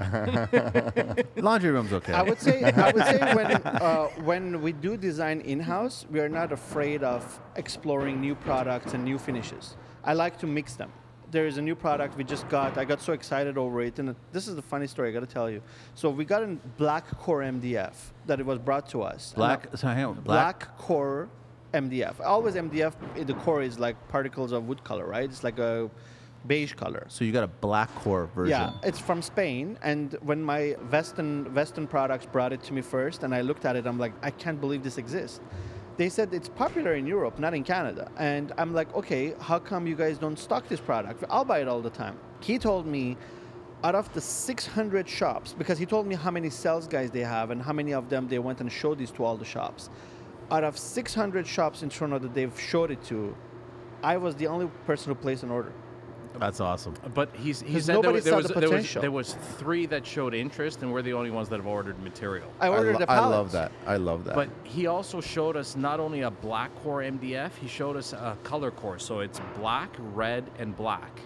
(laughs) Laundry room's okay. I would say I would say when uh, when we do design in-house, we are not afraid of exploring new products and new finishes. I like to mix them. There is a new product we just got. I got so excited over it, and this is the funny story I got to tell you. So we got a black core MDF that it was brought to us. Black. I- So hang on. Black. black core MDF. Always MDF. in eh, The core is like particles of wood color, right? It's like a beige color. So you got a black core version. Yeah, it's from Spain. And when my Western Western products brought it to me first, and I looked at it, I'm like, I can't believe this exists. They said it's popular in Europe, not in Canada. And I'm like, okay, how come you guys don't stock this product? I'll buy it all the time. He told me out of the 600 shops, because he told me how many sales guys they have and how many of them they went and showed these to all the shops. Out of 600 shops in Toronto that they've showed it to, I was the only person who placed an order. That's awesome. But he's, he 'Cause said there, nobody was, there, saw was, the there, was, potential. there was three that showed interest, and we're the only ones that have ordered material. I ordered lo- the I love that. I love that. But he also showed us not only a black core MDF, he showed us a color core. So it's black, red, and black.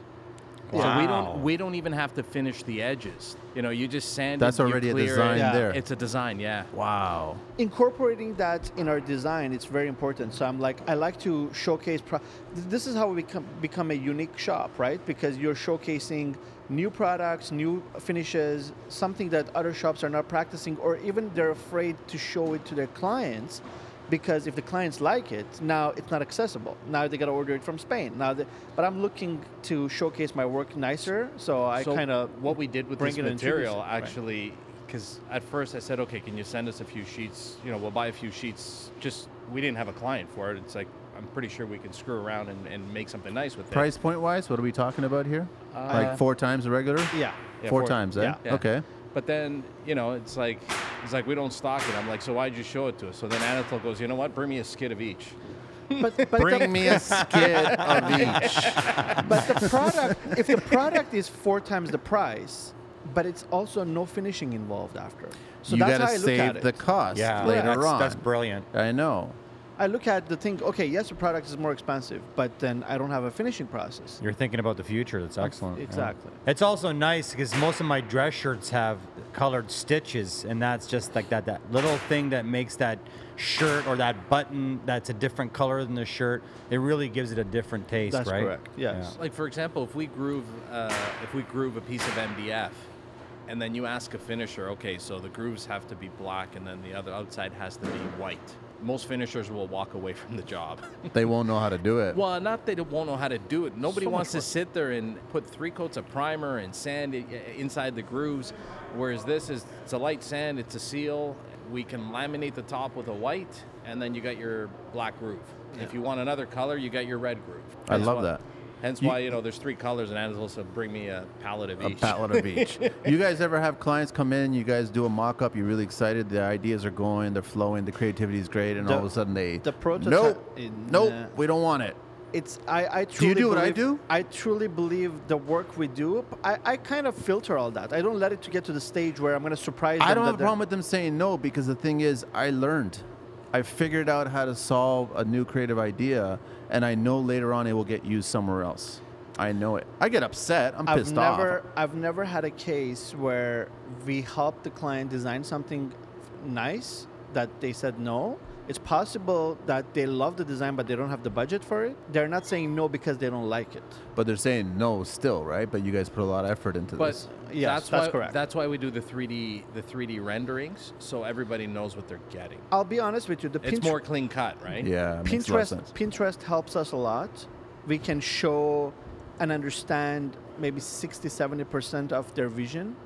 So we don't we don't even have to finish the edges. You know, you just sand. That's it, you already a clear it. design Yeah. there. It's a design, yeah. wow. incorporating that in our design it's very important so i'm like i like to showcase pro- this is how we become become a unique shop right because you're showcasing new products new finishes something that other shops are not practicing or even they're afraid to show it to their clients because if the clients like it now it's not accessible now they got to order it from spain now the, but i'm looking to showcase my work nicer so i so kind of what we did with bring this it and introduce material it, actually because at first i said okay can you send us a few sheets you know we'll buy a few sheets just we didn't have a client for it it's like i'm pretty sure we can screw around and, and make something nice with it Price point wise, what are we talking about here? Uh, like four times the regular? yeah Yeah, four, four- times, eh? yeah. Yeah. Okay. But then, you know, it's like it's like we don't stock it. I'm like, so why'd you show it to us? So then Anatol goes, you know what? Bring me a skid of each. But, but Bring the, me a skid of each. (laughs) but the product, if the product is four times the price, but it's also no finishing involved after. So you that's gotta how I look save at it. the cost Yeah, later that's, on. that's brilliant. I know. I look at the thing. Okay, yes, the product is more expensive, but then I don't have a finishing process. You're thinking about the future. That's excellent. yeah. exactly. It's also nice because most of my dress shirts have colored stitches, and that's just like that that little thing that makes that shirt or that button that's a different color than the shirt. It really gives it a different taste, That's right? correct. Yes. Like for example, if we groove, uh, if we groove a piece of MDF, and then you ask a finisher, okay, so the grooves have to be black, and then the other outside has to be white. Most finishers will walk away from the job. They won't know how to do it. (laughs) well, not that they won't know how to do it. Nobody So wants to sit there and put three coats of primer and sand inside the grooves, whereas this is it's a light sand, it's a seal. We can laminate the top with a white, and then you got your black groove. If you want another color, you got your red groove. I Hence love why- that. Hence why you know there's three colors, and Anatol said bring me a palette of a each. palette of each. (laughs) you guys ever have clients come in? You guys do a mock-up. You're really excited. The ideas are going. They're flowing. The creativity is great, and The- all of a sudden they the prototype- Nope, in, nope. uh, we don't want it. It's I, I you truly do what I believe- do? I truly believe the work we do. I, I kind of filter all that. I don't let it to get to the stage where I'm going to surprise them. I don't have a problem with them saying no because the thing is, I learned. I figured out how to solve a new creative idea, and I know later on it will get used somewhere else. I know it. I get upset. I'm I've pissed never off. I've never had a case where we helped the client design something nice that they said no. It's possible that they love the design but they don't have the budget for it. They're not saying no because they don't like it. But they're saying no still, right? But you guys put a lot of effort into But this. Yes, that's, that's why, correct. That's why we do the 3D the 3D renderings, so everybody knows what they're getting. I'll be honest with you. The It's Pinterest- more clean cut, right? Yeah, it makes a lot of Pinterest sense. Pinterest helps us a lot. We can show and understand maybe 60 70% of their vision.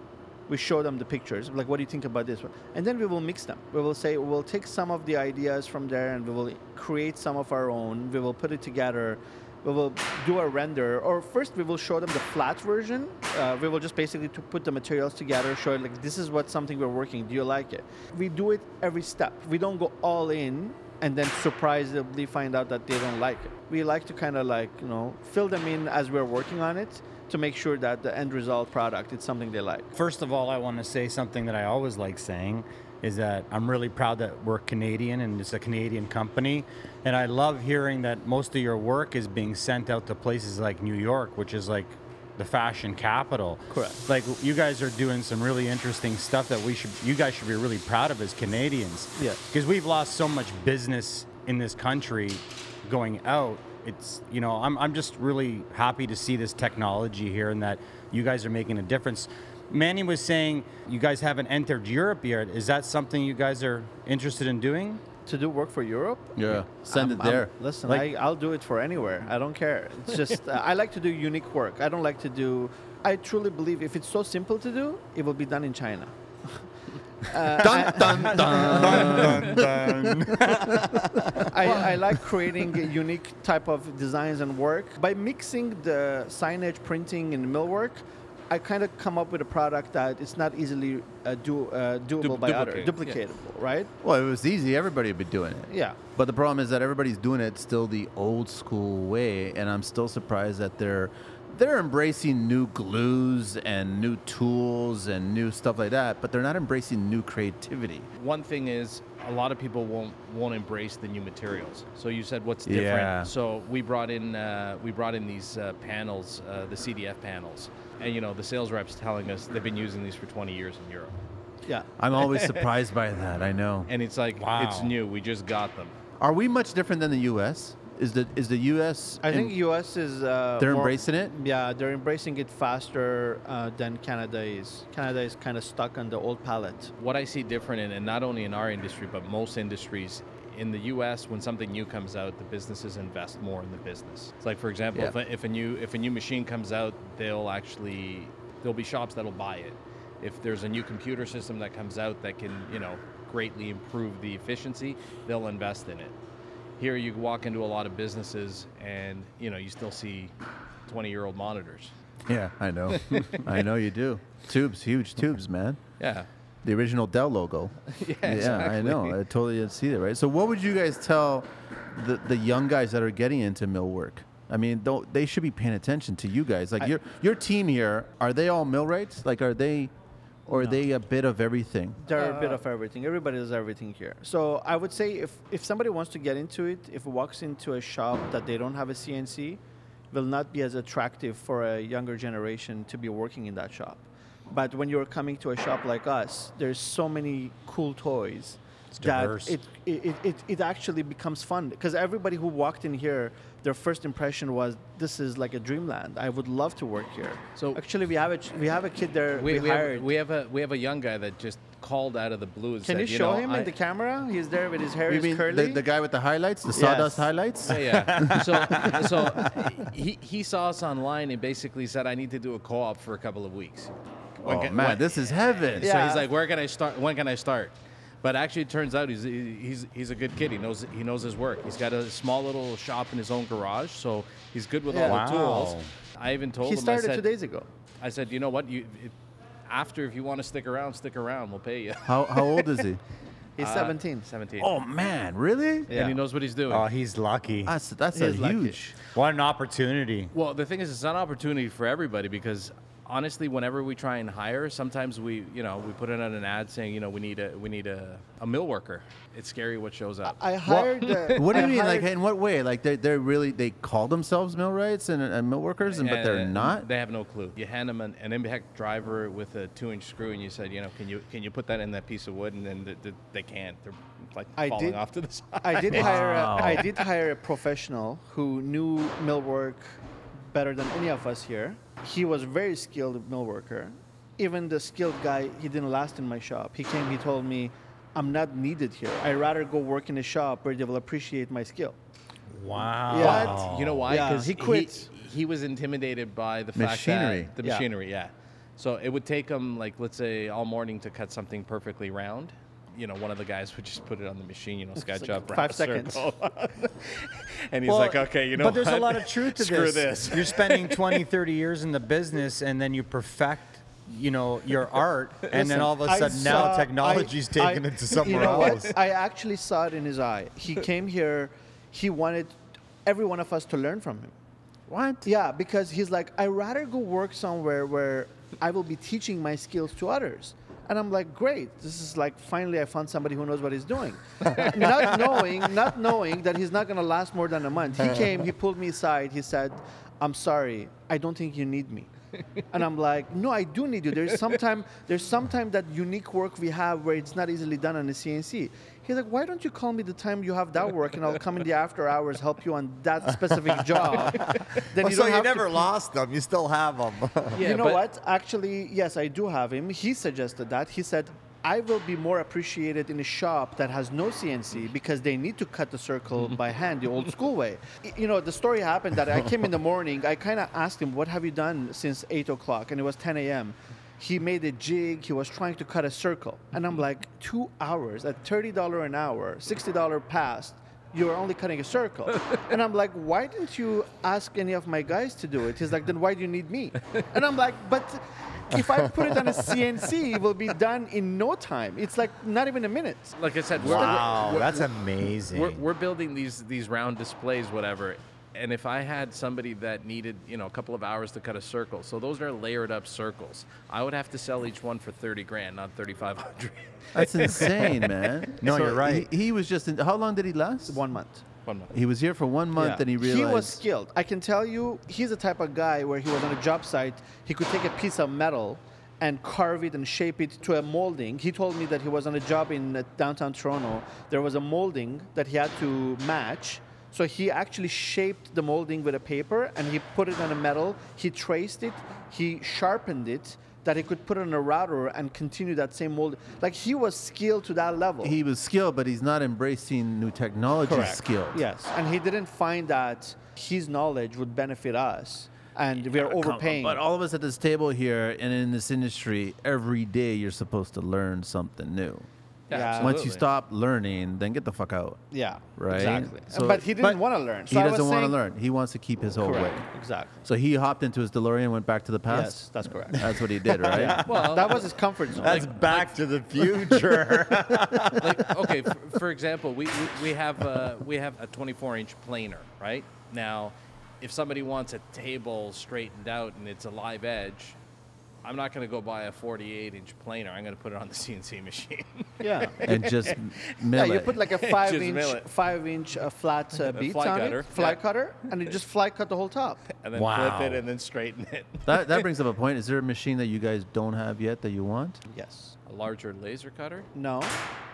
We show them the pictures, like what do you think about this one? And then we will mix them. We will say we'll take some of the ideas from there and we will create some of our own. We will put it together. We will do a render, or first we will show them the flat version. Uh, we will just basically to put the materials together, show it like this is what something we're working. Do you like it? We do it every step. We don't go all in and then surprisingly find out that they don't like it. We like to kind of like, you know, fill them in as we're working on it to make sure that the end result product is something they like. First of all, I want to say something that I always like saying is that I'm really proud that we're Canadian and it's a Canadian company. And I love hearing that most of your work is being sent out to places like New York, which is like the fashion capital. Correct. Like you guys are doing some really interesting stuff that we should you guys should be really proud of as Canadians. Yes. Because we've lost so much business in this country going out. It's you know, I'm I'm just really happy to see this technology here and that you guys are making a difference. Manny was saying you guys haven't entered Europe yet. Is that something you guys are interested in doing? To do work for Europe? Yeah, send I'm- it I'm- there. listen, Like- I, I'll do it for anywhere. I don't care. It's (laughs) just, uh, I like to do unique work. I don't like to do, I truly believe if it's so simple to do, it will be done in China. (laughs) dun, dun, dun. dun (laughs) I, I like creating a unique type of designs and work. By mixing the signage, printing, and millwork, I kind of come up with a product that it's not easily uh, do, uh, doable Du- by others, duplicate, duplicatable, right? Well, it was easy. Everybody would be doing it. Yeah. But the problem is that everybody's doing it still the old school way, and I'm still surprised that they're they're embracing new glues and new tools and new stuff like that, but they're not embracing new creativity. One thing is a lot of people won't won't embrace the new materials. So you said what's different. Yeah. So we brought in uh, we brought in these uh, panels, uh, the CDF panels, and you know the sales reps telling us they've been using these for 20 years in Europe, Yeah. I'm always (laughs) surprised by that. I know. and it's like it's new. We just got them. Are we much different than the U.S.? Is the is the U.S. I in- think U.S. is. Uh, They're more- embracing it? Yeah, they're embracing it faster uh, than Canada is. Canada is kind of stuck on the old palette. What I see different, in, and not only in our industry, but most industries, in the U.S., when something new comes out, the businesses invest more in the business. It's like, for example, Yeah. if, a, if a new if a new machine comes out, they'll actually there'll be shops that'll buy it. If there's a new computer system that comes out that can, you know, greatly improve the efficiency, they'll invest in it. Here, you walk into a lot of businesses, and you know, you still see 20-year-old monitors. Yeah, I know. (laughs) I know you do. Tubes, huge tubes, man. Yeah. The original Dell logo. (laughs) Yeah, I exactly. know. I totally see that, right? So, what would you guys tell the, the young guys that are getting into mill work? I mean, they should be paying attention to you guys. Like your your team here, are they all millwrights? Like, are they, or are they a bit of everything? They're a bit uh, of everything. Everybody does everything here. So I would say if, if somebody wants to get into it, if it walks into a shop that they don't have a CNC, will not be as attractive for a younger generation to be working in that shop. But when you're coming to a shop like us, there's so many cool toys that diverse. it, it, it, it actually becomes fun because everybody who walked in here, their first impression was this is like a dreamland. I would love to work here. So- actually, we have a we have a kid there. We, We, we, hired. have, we have a we have a young guy that just called out of the blue and Can said, you show know, him I, in the camera? He's there with his hair You is mean curly. the, the guy with the highlights, the sawdust highlights? Yeah, yeah. (laughs) so, so he, he saw us online and basically said, "I need to do a co-op for a couple of weeks." Oh, when Oh can- man, when- this is heaven. Yeah. So he's like, "Where can I start? When can I start?" But actually, it turns out he's he's he's a good kid. He knows he knows his work. He's got a small little shop in his own garage, so he's good with all Yeah. the tools. I even told he him. He started I said, two days ago. I said, you know what? You if, after if you want to stick around, stick around. We'll pay you. How, how old is he? (laughs) He's Uh, 17. 17. oh man, really? Yeah. And he knows what he's doing. Oh, he's lucky. That's that's He a is lucky. huge. What an opportunity. Well, the thing is, it's not an opportunity for everybody because honestly, whenever we try and hire, sometimes we, you know, we put in an ad saying, you know, we need a we need a, a mill worker. It's scary what shows up. I hired. uh, (laughs) What do you I mean? Like, in what way? Like, they they're really they call themselves millwrights and, and mill workers, and, but they're And not. They have no clue. You hand them an, an impact driver with a two-inch screw, and you said, you know, can you can you put that in that piece of wood? And then th- th- they can't. They're like I falling did- off to the (laughs) side. I did hire. A, I did hire a professional who knew millwork better than any of us here. He was very skilled mill worker. Even the skilled guy, he didn't last in my shop. He came. He told me, "I'm not needed here. I'd rather go work in a shop where they will appreciate my skill." Wow. Yeah. You know why? Yeah, 'Cause he quit. He, was intimidated by the Machinery. fact that the Yeah. machinery, yeah. So it would take him like let's say all morning to cut something perfectly round. You know, one of the guys would just put it on the machine, you know, sketch like up five seconds. (laughs) and he's Well, like, okay, you know, But there's a lot of truth to (laughs) Screw this. this. You're spending (laughs) 20, 30 years in the business and then you perfect, you know, your art and then all of a sudden saw- now technology's I- taken I- it to somewhere you know else. What? I actually saw it in his eye. He came here. He wanted every one of us to learn from him. what? Yeah, because he's like, I'd rather go work somewhere where I will be teaching my skills to others. And I'm like, great. This is like finally I found somebody who knows what he's doing. (laughs) not knowing, not knowing that he's not gonna last more than a month. He (laughs) came, he pulled me aside, he said, I'm sorry, I don't think you need me. and I'm like, no, I do need you. There's sometime there's sometime that unique work we have where it's not easily done on a CNC. He's like, why don't you call me the time you have that work and I'll come in the after hours, help you on that specific (laughs) job. Then Oh, you so you have to never lost them. You still have them. (laughs) Yeah, you know but- what? Actually, yes, I do have him. He suggested that. He said, I will be more appreciated in a shop that has no CNC because they need to cut the circle (laughs) by hand the old school way. You know, the story happened that I came in the morning. I kind of asked him, What have you done since 8 o'clock? And it was 10 a.m. He made a jig. He was trying to cut a circle. And I'm like, Two hours at $30 an hour, $60 past you're only cutting a circle. (laughs) and I'm like, why didn't you ask any of my guys to do it? He's like, then why do you need me? And I'm like, but if I put it on a CNC, it will be done in no time. It's like not even a minute. like I said, we're, Wow, we're, that's we're, amazing. we're, we're building these these round displays, whatever. And if I had somebody that needed, you know, a couple of hours to cut a circle, so those are layered up circles, I would have to sell each one for thirty grand, not thirty five hundred. (laughs) That's insane, man. (laughs) No, you're right. He, he was just. In, how long did he last? One month. One month. He was here for one month, Yeah. and he realized He was skilled. I can tell you, he's the type of guy where he was on a job site, he could take a piece of metal and carve it and shape it to a molding. He told me that he was on a job in uh, downtown Toronto. There was a molding that he had to match. So he actually shaped the molding with a paper and he put it on a metal. He traced it, he sharpened it that he could put it on a router and continue that same mold. Like he was skilled to that level. he was skilled, but he's not embracing new technology skilled. Yes, and he didn't find that his knowledge would benefit us, and we are overpaying. But all of us at this table here and in this industry, every day you're supposed to learn something new. Yeah, Yeah. Once you stop learning, then get the fuck out. Yeah. Right? Exactly. So- but he didn't want to learn. So he doesn't want to learn. He wants to keep his old way. Correct. Exactly. So he hopped into his DeLorean and went back to the past. Yes, that's correct. That's what he did, right? (laughs) yeah. Well, that was his comfort zone. That's Back to the Future. (laughs) like (laughs) okay for, for example we, we, we have uh, we have a 24 inch planer right now if somebody wants a table straightened out and it's a live edge i'm not going to go buy a 48 inch planer i'm going to put it on the (laughs) cnc machine yeah. and just (laughs) mill Yeah, mill you put like a (laughs) five Just inch, it. five inch uh, flat uh, beat fly on cutter, it, fly yeah. cutter, and you just fly cut the whole top. and then Wow. flip it and then straighten it that, that brings up a point. Is there a machine that you guys don't have yet that you want? Yes. A larger laser cutter No,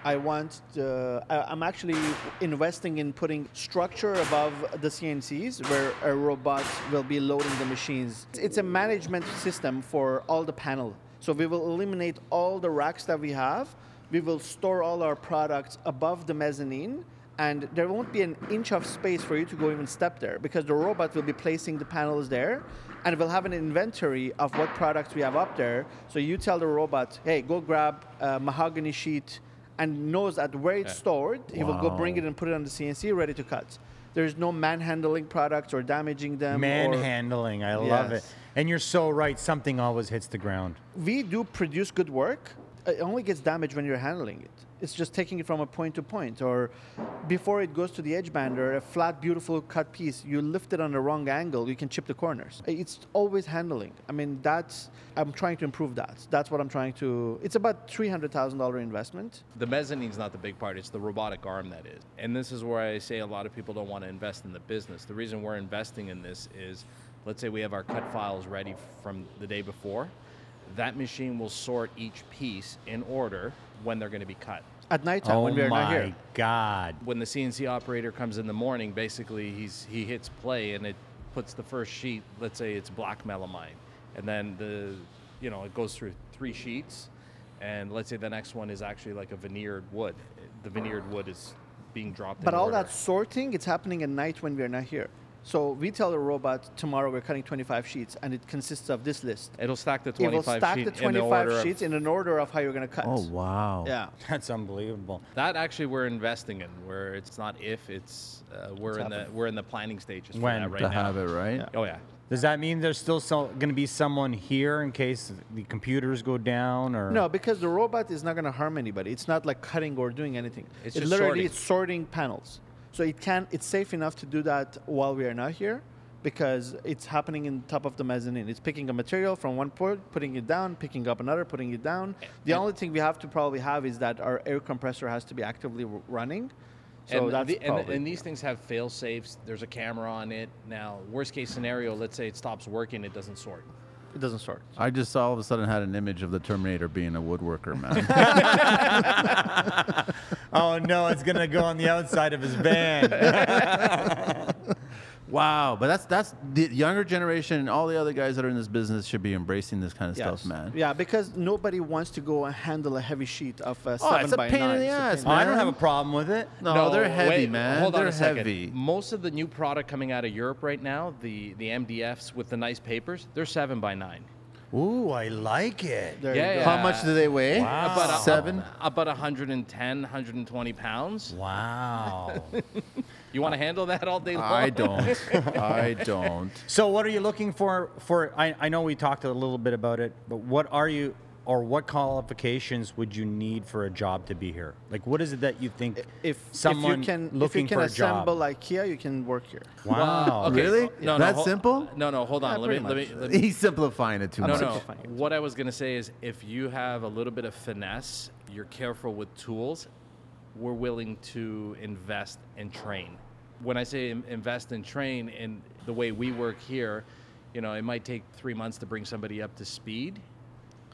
I want. Uh, I- I'm actually investing in putting structure above the CNCs where a robot will be loading the machines. It's a management system for all the panel. So we will eliminate all the racks that we have. We will store all our products above the mezzanine. And there won't be an inch of space for you to go even step there because the robot will be placing the panels there and we'll have an inventory of what products we have up there. So you tell the robot, hey, go grab a mahogany sheet and knows that where it's stored, he will go bring it and put it on the CNC ready to cut. There's no manhandling products or damaging them. or- Manhandling, I love it. And you're so right. Something always hits the ground. we do produce good work. It only gets damaged when you're handling it. It's just taking it from a point to point, or before it goes to the edge bander, a flat, beautiful cut piece. You lift it on the wrong angle, you can chip the corners. It's always handling. I mean, that's I'm trying to improve that. That's what I'm trying to. It's about three hundred thousand dollar investment. the mezzanine's not the big part it's the robotic arm that is and this is where i say a lot of people don't want to invest in the business the reason we're investing in this is let's say we have our cut files ready from the day before that machine will sort each piece in order when they're going to be cut At nighttime oh when we're not here. Oh my. God. when the cnc operator comes in the morning basically he's he hits play and it puts the first sheet let's say it's black melamine and then the you know it goes through three sheets and let's say the next one is actually like a veneered wood the veneered wood is being dropped But in all order. that sorting, it's happening at night when we're not here. So we tell the robot tomorrow we're cutting 25 sheets, and it consists of this list. it'll stack the 25. It will 25 stack sheet the 25 in the sheets of, in an order of how you're going to cut. Oh wow. Yeah. (laughs) That's unbelievable. that actually we're investing in where it's not if it's uh, we're in the we're in the planning stages for When that right to now have it right. Yeah. oh yeah Does that mean there's still so, going to be someone here in case the computers go down or No, because the robot is not going to harm anybody. It's not like cutting or doing anything. It's it just literally sorting. it's sorting panels. So it can it's safe enough to do that while we are not here because it's happening in top of the mezzanine. It's picking a material from one port, putting it down, picking up another, putting it down. The and- only thing we have to probably have is that our air compressor has to be actively running. So and, that's the- and, probably, and these things have fail safes. There's a camera on it. Now, worst case scenario, let's say it stops working, it doesn't sort. It doesn't sort. I just all of a sudden had an image of the Terminator being a woodworker, man. (laughs) Oh no, it's going to go on the outside of his van. (laughs) wow, but that's that's the younger generation and all the other guys that are in this business should be embracing this kind of Yes. stuff, man. Yeah, because nobody wants to go and handle a heavy sheet of uh, Oh, seven it's a by pain in the ass, pain- Oh, I don't have a problem with it. No, they're heavy, wait, man. Hold on they're a second. heavy. Most of the new product coming out of Europe right now, the the MDFs with the nice papers, they're seven by nine. Ooh, I like it. There Yeah, you go. yeah. How much do they weigh? Wow. About a, Seven. About 110, 120 pounds. Wow. (laughs) You want to handle that all day long? I don't. (laughs) I don't. so what are you looking for for I, I know we talked a little bit about it, but what are you or what qualifications would you need for a job to be here? Like what is it that you think If, someone if you can, looking if you can for a job? assemble IKEA, you can work here. Wow. Okay, Really? No, no, That hol- simple? No, no. Hold on. Yeah, let, me, let me. Let me. He's simplifying it too No, much. no. simplifying it. What I was gonna say is, if you have a little bit of finesse, you're careful with tools. We're willing to invest and train. When I say invest and train, in the way we work here, you know, it might take three months to bring somebody up to speed,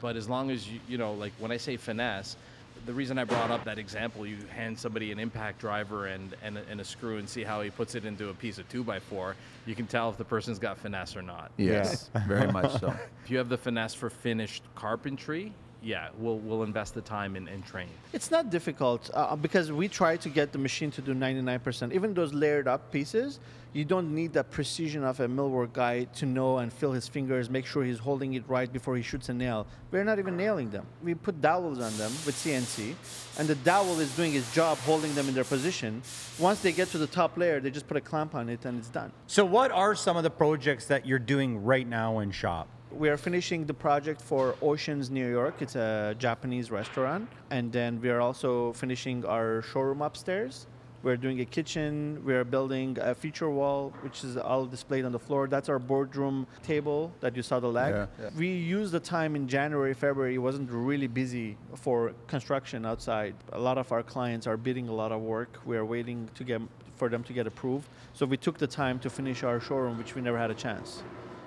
but as long as you, you know, like when I say finesse, the reason I brought up that example, you hand somebody an impact driver and, and, a, and a screw and see how he puts it into a piece of two by four, you can tell if the person's got finesse or not. Yes, very much so. (laughs) If you have the finesse for finished carpentry, yeah, we'll we'll invest the time and, and train. It's not difficult uh, because we try to get the machine to do 99%. Even those layered up pieces, you don't need the precision of a millwork guy to know and feel his fingers, make sure he's holding it right before he shoots a nail. We're not even nailing them. We put dowels on them with CNC, and the dowel is doing its job holding them in their position. Once they get to the top layer, they just put a clamp on it and it's done. So, what are some of the projects that you're doing right now in shop? We are finishing the project for Oceans New York. It's a Japanese restaurant. And then we are also finishing our showroom upstairs. We're doing a kitchen. We're building a feature wall, which is all displayed on the floor. That's our boardroom table that you saw the leg. Yeah, yeah. We used the time in January, February. It wasn't really busy for construction outside. A lot of our clients are bidding a lot of work. We're waiting to get for them to get approved. So we took the time to finish our showroom, which we never had a chance.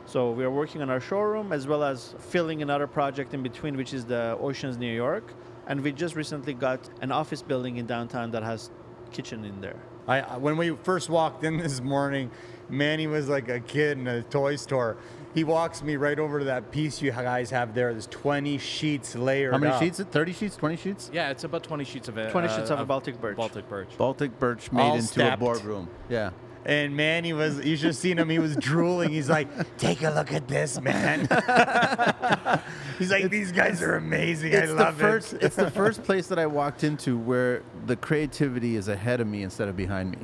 So we are working on our showroom as well as filling another project in between, which is the Oceans New York. And we just recently got an office building in downtown that has kitchen in there. I, I- when we first walked in (laughs) this morning, Manny was like a kid in a toy store. He walks me right over to that piece you guys have there. There's 20 sheets layered. How many up. sheets? 30 sheets? 20 sheets? Yeah, it's about 20 sheets of it. 20 sheets of uh, a Baltic birch. Baltic birch. Baltic birch made All into stepped. a boardroom. Yeah. And man, he was, you should have seen him. He was drooling. He's like, take a look at this, man. (laughs) He's like, these guys are amazing. I It's the love first. it. it's the (laughs) first place that I walked into where the creativity is ahead of me instead of behind me,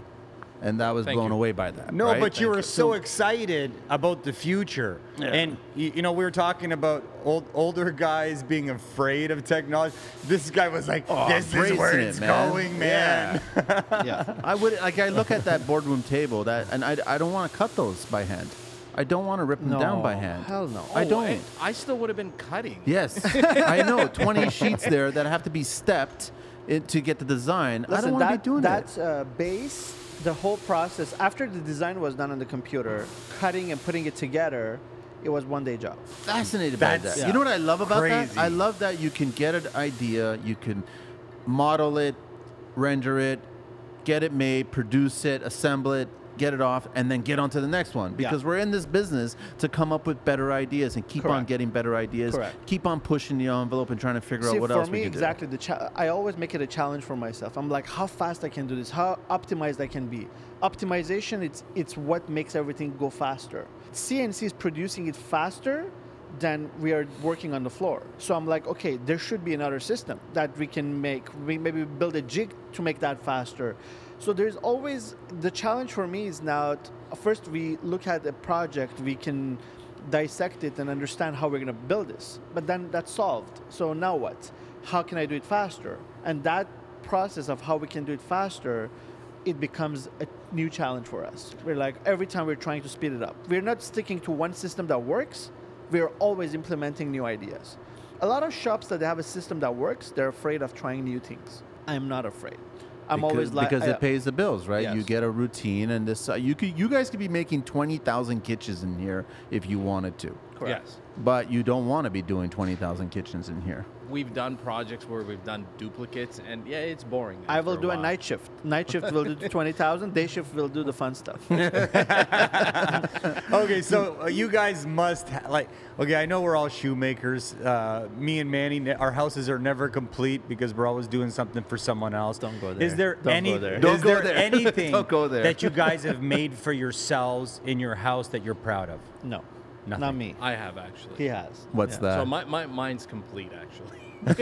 and that was Thank blown you. away by that. No, right? but you Thank were so excited about the future. Yeah. And, you, you know, we were talking about old, older guys being afraid of technology. This guy was like, Oh, this is where embracing it, it's man. going, man. (laughs) yeah. I would like. I look at that boardroom table that, and I, I don't want to cut those by hand. I don't want to rip them down by No, hand. hell no. I Oh, don't. I, I still would have been cutting. Yes, (laughs) I know. 20 sheets there that have to be stepped in, to get the design. I don't want to be doing that's that. uh, base. The whole process after the design was done on the computer, cutting and putting it together, it was one day job. fascinated by That's that. You know what I love about crazy. that? I love that you can get an idea, you can model it, render it, get it made, produce it, assemble it, get it off, and then get on to the next one. Because we're in this business to come up with better ideas and keep on getting better ideas. Correct. Keep on pushing the envelope and trying to figure See, out what for else me, we can exactly, do. For me, exactly. The cha- I always make it a challenge for myself. I'm like, how fast I can do this, how optimized I can be. Optimization, it's it's what makes everything go faster. CNC is producing it faster than we are working on the floor. So I'm like, okay, there should be another system that we can make. We maybe build a jig to make that faster. So there's always the challenge for me is now. First, we look at a project, we can dissect it and understand how we're going to build this. But then that's solved. So now what? How can I do it faster? And that process of how we can do it faster, it becomes a new challenge for us. We're like every time we're trying to speed it up. We're not sticking to one system that works. We're always implementing new ideas. A lot of shops that have a system that works, they're afraid of trying new things. I'm not afraid. I'm because, always like because I- it pays the bills, right? You get a routine, and this uh, you could you guys could be making twenty thousand kitchens in here if you wanted to, Correct. Yes. but you don't want to be doing twenty thousand kitchens in here. We've done projects where we've done duplicates, and yeah, it's boring. I will after do a while. night shift. Night shift will do (laughs) 20,000. Day shift will do the fun stuff. (laughs) okay, so uh, you guys must ha- like. Okay, I know we're all shoemakers. Uh, me and Manny, ne- our houses are never complete because we're always doing something for someone else. Don't go Is there. there Don't any? go there. Is Don't go there there. (laughs) anything Don't go there. that you guys have made for yourselves in your house that you're proud of? No, Nothing. not me. I have actually. He has. What's Yeah. that? So my, my mine's complete actually. (laughs) and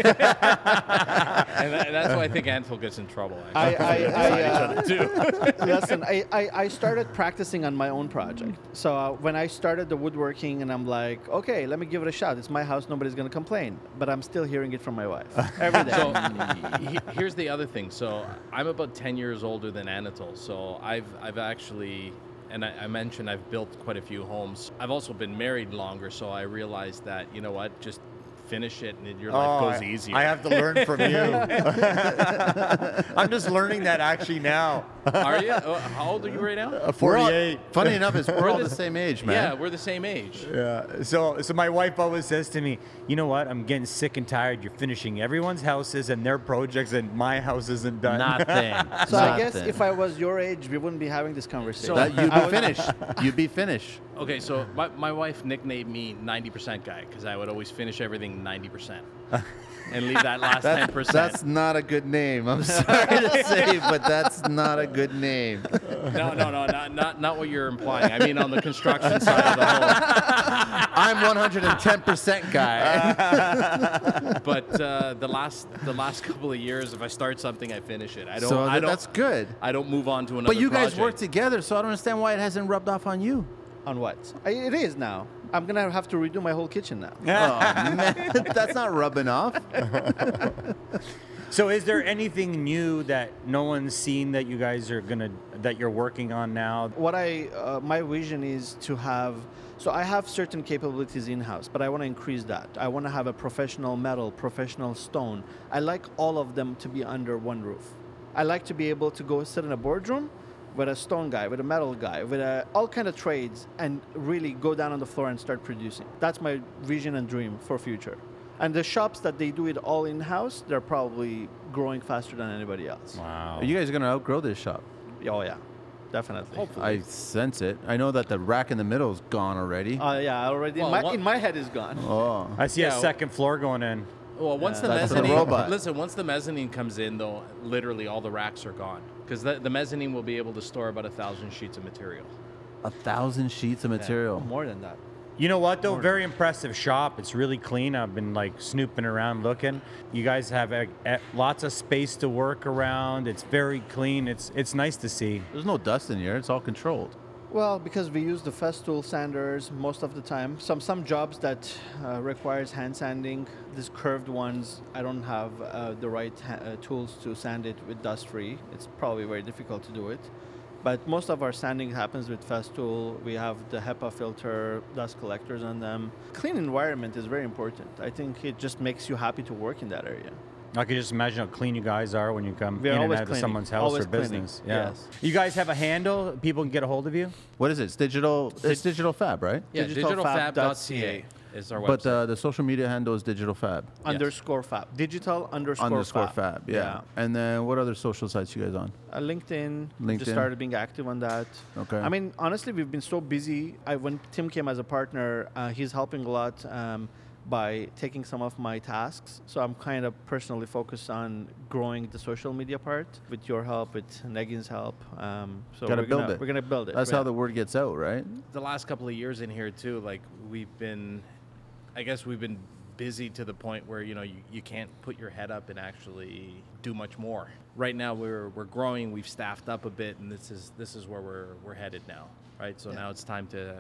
that, that's why I think Ansel gets in trouble. I, Actually. I, I, uh, too. (laughs) listen, (laughs) I, I, I started practicing on my own project. So uh, when I started the woodworking, and I'm like, okay, let me give it a shot. It's my house. Nobody's going to complain. But I'm still hearing it from my wife every day. So he- here's the other thing. So I'm about 10 years older than Anatol. So I've I've actually, and I, I mentioned I've built quite a few homes. I've also been married longer, so I realized that you know what, just finish it and your life Oh, goes I- easier. I have to learn from you. (laughs) I'm just learning that actually now. Are you? Uh, How old are you right now? Uh, We're all- 48. funny enough, is we're all the- the same age, man. Yeah, we're the same age. Yeah. So, so my wife always says to me, "You know what? I'm getting sick and tired. You're finishing everyone's houses and their projects, and my house isn't done." Nothing. (laughs) So I guess if I was your age, we wouldn't be having this conversation. that you'd be finished. You'd be finished. Okay, so my, my wife nicknamed me 90% guy because I would always finish everything 90%. (laughs) and leave that last 10%. that's not a good name. I'm sorry to (laughs) say, but that's not a good name. No, no, no, not, not not what you're implying. I mean, on the construction side of the whole. (laughs) I'm 110% guy. But uh, the last the last couple of years, if I start something, I finish it. I don't. so I don't that's good. I don't move on to another. But you guys project. work together, so I don't understand why it hasn't rubbed off on you. On what? I, it is now. I'm gonna have to redo my whole kitchen now. (laughs) Oh, man, (laughs) that's not rubbing off. (laughs) So, is there anything new that no one's seen that you guys are gonna that you're working on now? What I uh, my vision is to have. So I have certain capabilities in house, but I want to increase that. I want to have a professional metal, professional stone. I like all of them to be under one roof. I like to be able to go sit in a boardroom with a stone guy, with a metal guy, with a, all kind of trades, and really go down on the floor and start producing. That's my vision and dream for future. And the shops that they do it all in house, they're probably growing faster than anybody else. Wow. You guys are gonna outgrow this shop. Oh yeah, definitely. Hopefully. I sense it. I know that the rack in the middle is gone already. Uh, yeah, already Well, in, my, what- in my head is gone. oh, I see Yeah. a second floor going in. Well, once the That's a mezzanine, robot. (laughs) listen, once the mezzanine comes in, though, literally all the racks are gone because the, the mezzanine will be able to store about a thousand sheets of material. a thousand sheets of material. More than that. You know what though? Very impressive shop. It's really clean. I've been like snooping around looking. You guys have uh, uh, lots of space to work around. It's very clean. It's it's nice to see. There's no dust in here. It's all controlled. Well, because we use the Festool sanders most of the time. Some some jobs that uh, requires hand sanding, these curved ones, I don't have uh, the right ha- uh, tools to sand it with dust free. It's probably very difficult to do it. But most of our sanding happens with Festool. We have the HEPA filter, dust collectors on them. Clean environment is very important. I think it just makes you happy to work in that area. I can just imagine how clean you guys are when you come We are in and always out of someone's house Always or cleaning. business. Yeah. Yes. You guys have a handle people can get a hold of you. What is it? It's digital. It's digital fab, right? Yeah, Digitalfab.ca. digitalfab.ca is our website. But uh, the social media handle is digital fab. Underscore fab. Digital underscore, underscore fab. fab. Yeah. And then what other social sites you guys on? Uh, LinkedIn. we LinkedIn. Just started being active on that. Okay. I mean, honestly, we've been so busy. I, when Tim came as a partner, uh, he's helping a lot um, by taking some of my tasks. So I'm kind of personally focused on growing the social media part with your help, with Negin's help. Um, so Gotta we're build gonna, it. We're gonna build it. That's yeah. how the word gets out, right? the last couple of years in here too, like we've been, I guess we've been busy to the point where you know you, you can't put your head up and actually do much more. Right now we're we're growing, we've staffed up a bit, and this is this is where we're we're headed now, right? So now it's time to,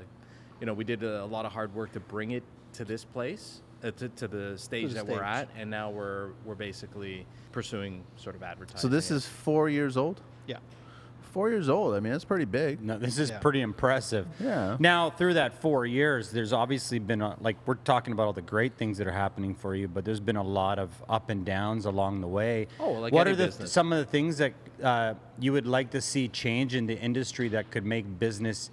you know, we did a, lot of hard work to bring it to this place. Uh, to, to the stage the that we're at, and now we're we're basically pursuing sort of advertising. So this it. is four years old. Yeah. Four years old. I mean, that's pretty big. No, this is Yeah. pretty impressive. Yeah. Now, through that four years, there's obviously been a, like we're talking about all the great things that are happening for you, but there's been a lot of up and downs along the way. Oh, like what any are the business. some of the things that uh, you would like to see change in the industry that could make business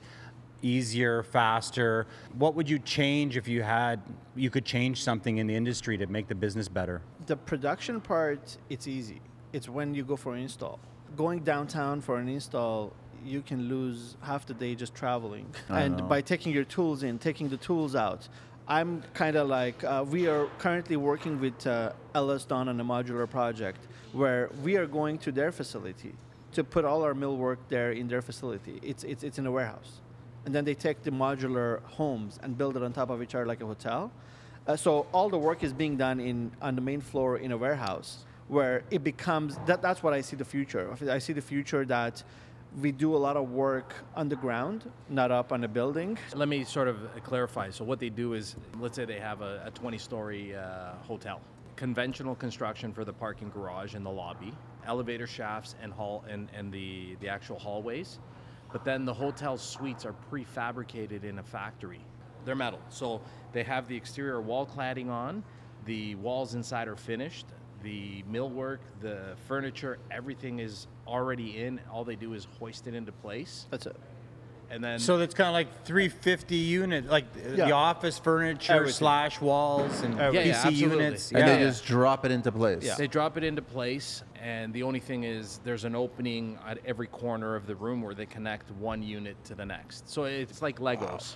easier, faster? What would you change if you had you could change something in the industry to make the business better? The production part, it's easy. It's when you go for an install. Going downtown for an install, you can lose half the day just traveling. I and know. by taking your tools in, taking the tools out, I'm kind of like, uh, we are currently working with uh, LS Don on a modular project where we are going to their facility to put all our mill work there in their facility. It's, it's, it's in a warehouse. And then they take the modular homes and build it on top of each other like a hotel. Uh, so all the work is being done in on the main floor in a warehouse where it becomes that, that's what I see the future. I see the future that we do a lot of work underground, not up on a building. Let me sort of clarify. So what they do is, let's say they have a, a 20-story uh, hotel, conventional construction for the parking garage and the lobby, elevator shafts and hall and, and the, the actual hallways. But then the hotel suites are prefabricated in a factory. They're metal, so they have the exterior wall cladding on. The walls inside are finished. The millwork, the furniture, everything is already in. All they do is hoist it into place, That's it. and then So it's kind of like 350 unit, like uh, Yeah. the office furniture Everything. slash walls and Yeah, PC yeah, absolutely. units. And yeah. they just drop it into place. Yeah. They drop it into place, and the only thing is there's an opening at every corner of the room where they connect one unit to the next. So it's like Legos.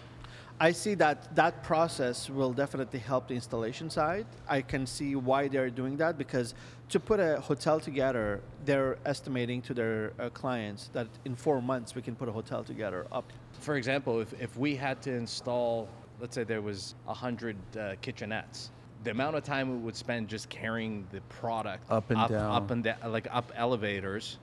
I see that that process will definitely help the installation side. I can see why they're doing that because to put a hotel together, they're estimating to their uh, clients that in four months we can put a hotel together up. For example, if, if we had to install, let's say there was 100 uh, kitchenettes, the amount of time we would spend just carrying the product Up and up, down. up and down, like up elevators,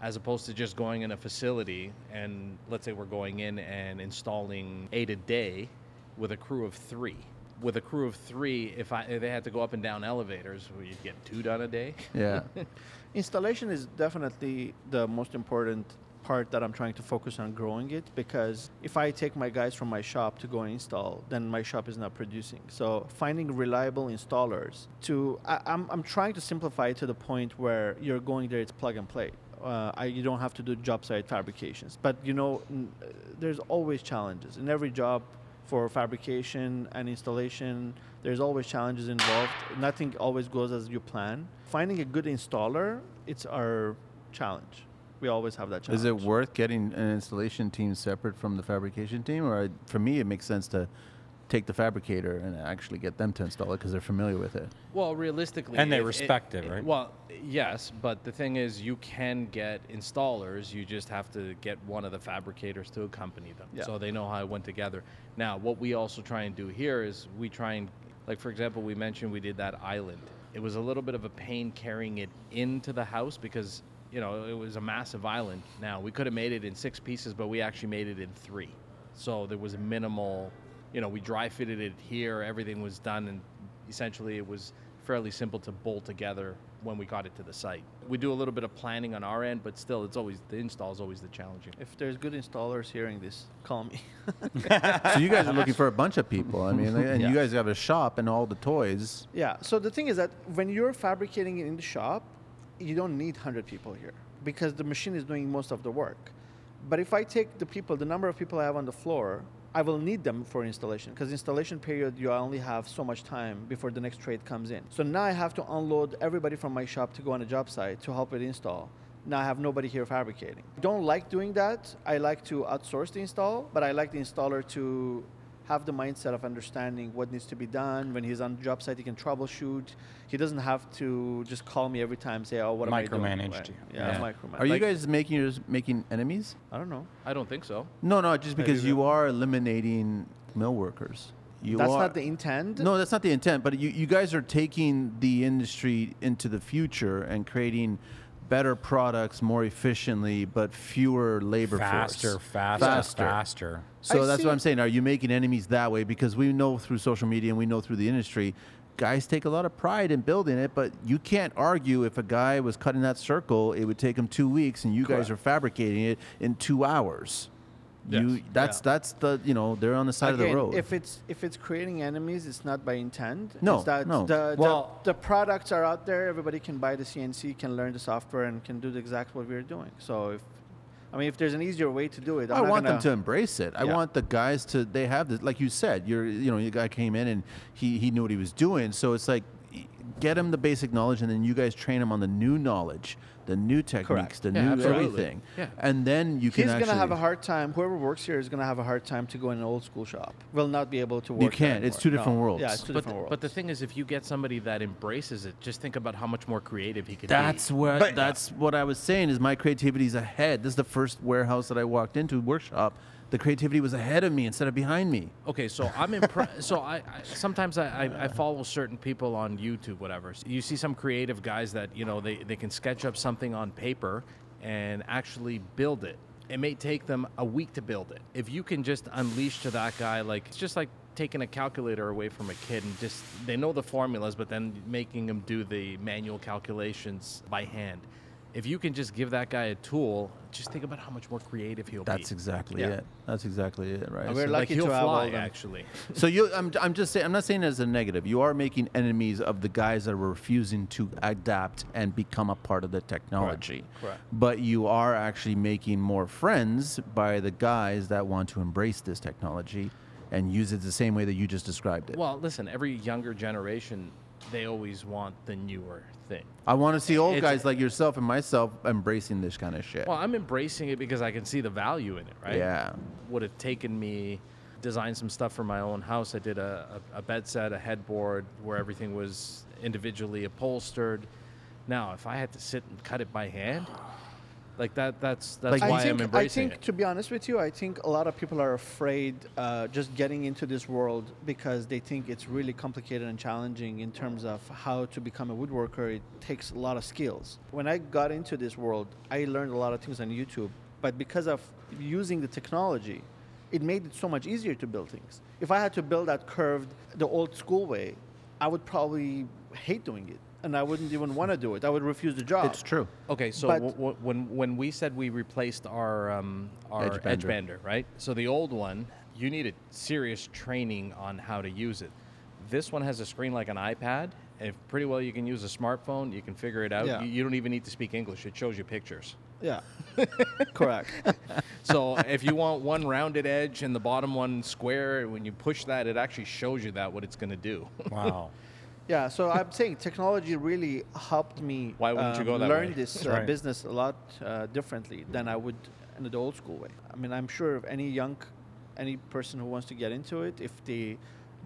as opposed to just going in a facility and let's say we're going in and installing eight a day with a crew of three. With a crew of three, if I if they had to go up and down elevators, well, you'd get two done a day. Yeah. (laughs) Installation is definitely the most important part that I'm trying to focus on growing it because if I take my guys from my shop to go install, then my shop is not producing. So finding reliable installers to I, I'm I'm trying to simplify it to the point where you're going there, it's plug and play. Uh, I, you don't have to do job site fabrications, but you know, n- uh, there's always challenges in every job for fabrication and installation. There's always challenges involved. Nothing always goes as you plan. Finding a good installer, it's our challenge. We always have that challenge. Is it worth getting an installation team separate from the fabrication team, or for me, it makes sense to take the fabricator and actually get them to install it because they're familiar with it. Well, realistically, And they if respect it, right? Well, yes, but the thing is, you can get installers. You just have to get one of the fabricators to accompany them, Yeah. so they know how it went together. Now, what we also try and do here is we try and, like for example, we mentioned we did that island. It was a little bit of a pain carrying it into the house because you know it was a massive island. Now we could have made it in six pieces, but we actually made it in three. So there was a minimal, you know, we dry fitted it here. Everything was done, and essentially it was fairly simple to bolt together when we got it to the site. We do a little bit of planning on our end, but still, it's always the install is always the challenging. If there's good installers hearing this, call me. (laughs) so you guys are looking for a bunch of people. I mean, and Yeah. you guys have a shop and all the toys. yeah. So the thing is that when you're fabricating it in the shop, you don't need 100 people here because the machine is doing most of the work. But if I take the people, the number of people I have on the floor, I will need them for installation because installation period you only have so much time before the next trade comes in. So now I have to unload everybody from my shop to go on a job site to help with install. Now I have nobody here fabricating. I Don't like doing that. I like to outsource the install, but I like the installer to have the mindset of understanding what needs to be done. When he's on the job site, he can troubleshoot. He doesn't have to just call me every time, say, "Oh, what am I doing?" Micromanage Right. Yeah, Yeah. micromanage. Are you Like, guys making yours making enemies? I don't know. I don't think so. No, no, just because you are eliminating mill workers. You That's are, not the intent. No, that's not the intent. But you, you guys are taking the industry into the future and creating better products more efficiently, but fewer labor faster, force. faster, faster. faster. So I that's see- what I'm saying. Are you making enemies that way? Because we know through social media and we know through the industry, guys take a lot of pride in building it, but you can't argue if a guy was cutting that circle, it would take him two weeks, and you guys are fabricating it in two hours. You that's Yeah. that's the you know they're on the side of the road. If it's if it's creating enemies, it's not by intent. No, it's that no. The, the, Well- the products are out there. Everybody can buy the CNC, can learn the software, and can do the exact what we're doing. So if I mean, if there's an easier way to do it, I'm I not want them gonna- embrace it. I want the guys to. They have this, like you said. You're, you know, your guy came in and he he knew what he was doing. So it's like, get him the basic knowledge, and then you guys train him on the new knowledge, the new techniques, the Yeah, new absolutely. everything. Yeah. And then you can He's gonna have a hard time. Whoever works here is gonna have a hard time to go in an old school shop. Will not be able to work. there can't. It's two different No. worlds. Yeah, it's two But, different worlds. but the thing is, if you get somebody that embraces it, just think about how much more creative he could That's be. what. But- that's what I was saying. Is my creativity is ahead. This is the first warehouse that I walked into workshop. The creativity was ahead of me instead of behind me. Okay, so I'm impressed. (laughs) so I, I sometimes I, I, I follow certain people on YouTube, whatever. You see some creative guys that you know they, they can sketch up something on paper and actually build it. It may take them a week to build it. If you can just unleash to that guy, like it's just like taking a calculator away from a kid and just they know the formulas, but then making them do the manual calculations by hand. If you can just give that guy a tool, just think about how much more creative he'll That's be. That's exactly Yeah. it. That's exactly it, right? And we're So- like lucky he'll to have all fly them. actually. (laughs) So you, I'm, I'm just saying, I'm not saying it as a negative. You are making enemies of the guys that are refusing to adapt and become a part of the technology. Correct. But you are actually making more friends by the guys that want to embrace this technology and use it the same way that you just described it. Well, listen, every younger generation, they always want the newer thing. I want to see old it's- guys like yourself and myself embracing this kind of shit. Well, I'm embracing it because I can see the value in it, right? Yeah. Would have taken me design some stuff for my own house. I did a, a, a bed set, a headboard where everything was individually upholstered. Now, if I had to sit and cut it by hand, like that, that's that's Like- why I think, I'm embracing it. I think, it. to be honest with you, I think a lot of people are afraid uh, just getting into this world because they think it's really complicated and challenging in terms of how to become a woodworker. It takes a lot of skills. When I got into this world, I learned a lot of things on YouTube, but because of using the technology, it made it so much easier to build things. If I had to build that curved the old school way, I would probably hate doing it. And I wouldn't even want to do it. I would refuse the job. It's true. Okay, so But- w- w- when when we said we replaced our um, our Edge edge, bander. bander. right? So the old one, you needed serious training on how to use it. This one has a screen like an iPad, and pretty well you can use a smartphone. You can figure it out. Yeah. You, you don't even need to speak English. It shows you pictures. Yeah. (laughs) Correct. (laughs) So if you want one rounded edge and the bottom one square, when you push that, it actually shows you that what it's going to do. Wow. (laughs) Yeah, so I'm saying technology really helped me Why wouldn't you go that learn way? this uh, Right. business a lot uh, differently than I would in the old school way. I mean, I'm sure if any young, any person who wants to get into it, if they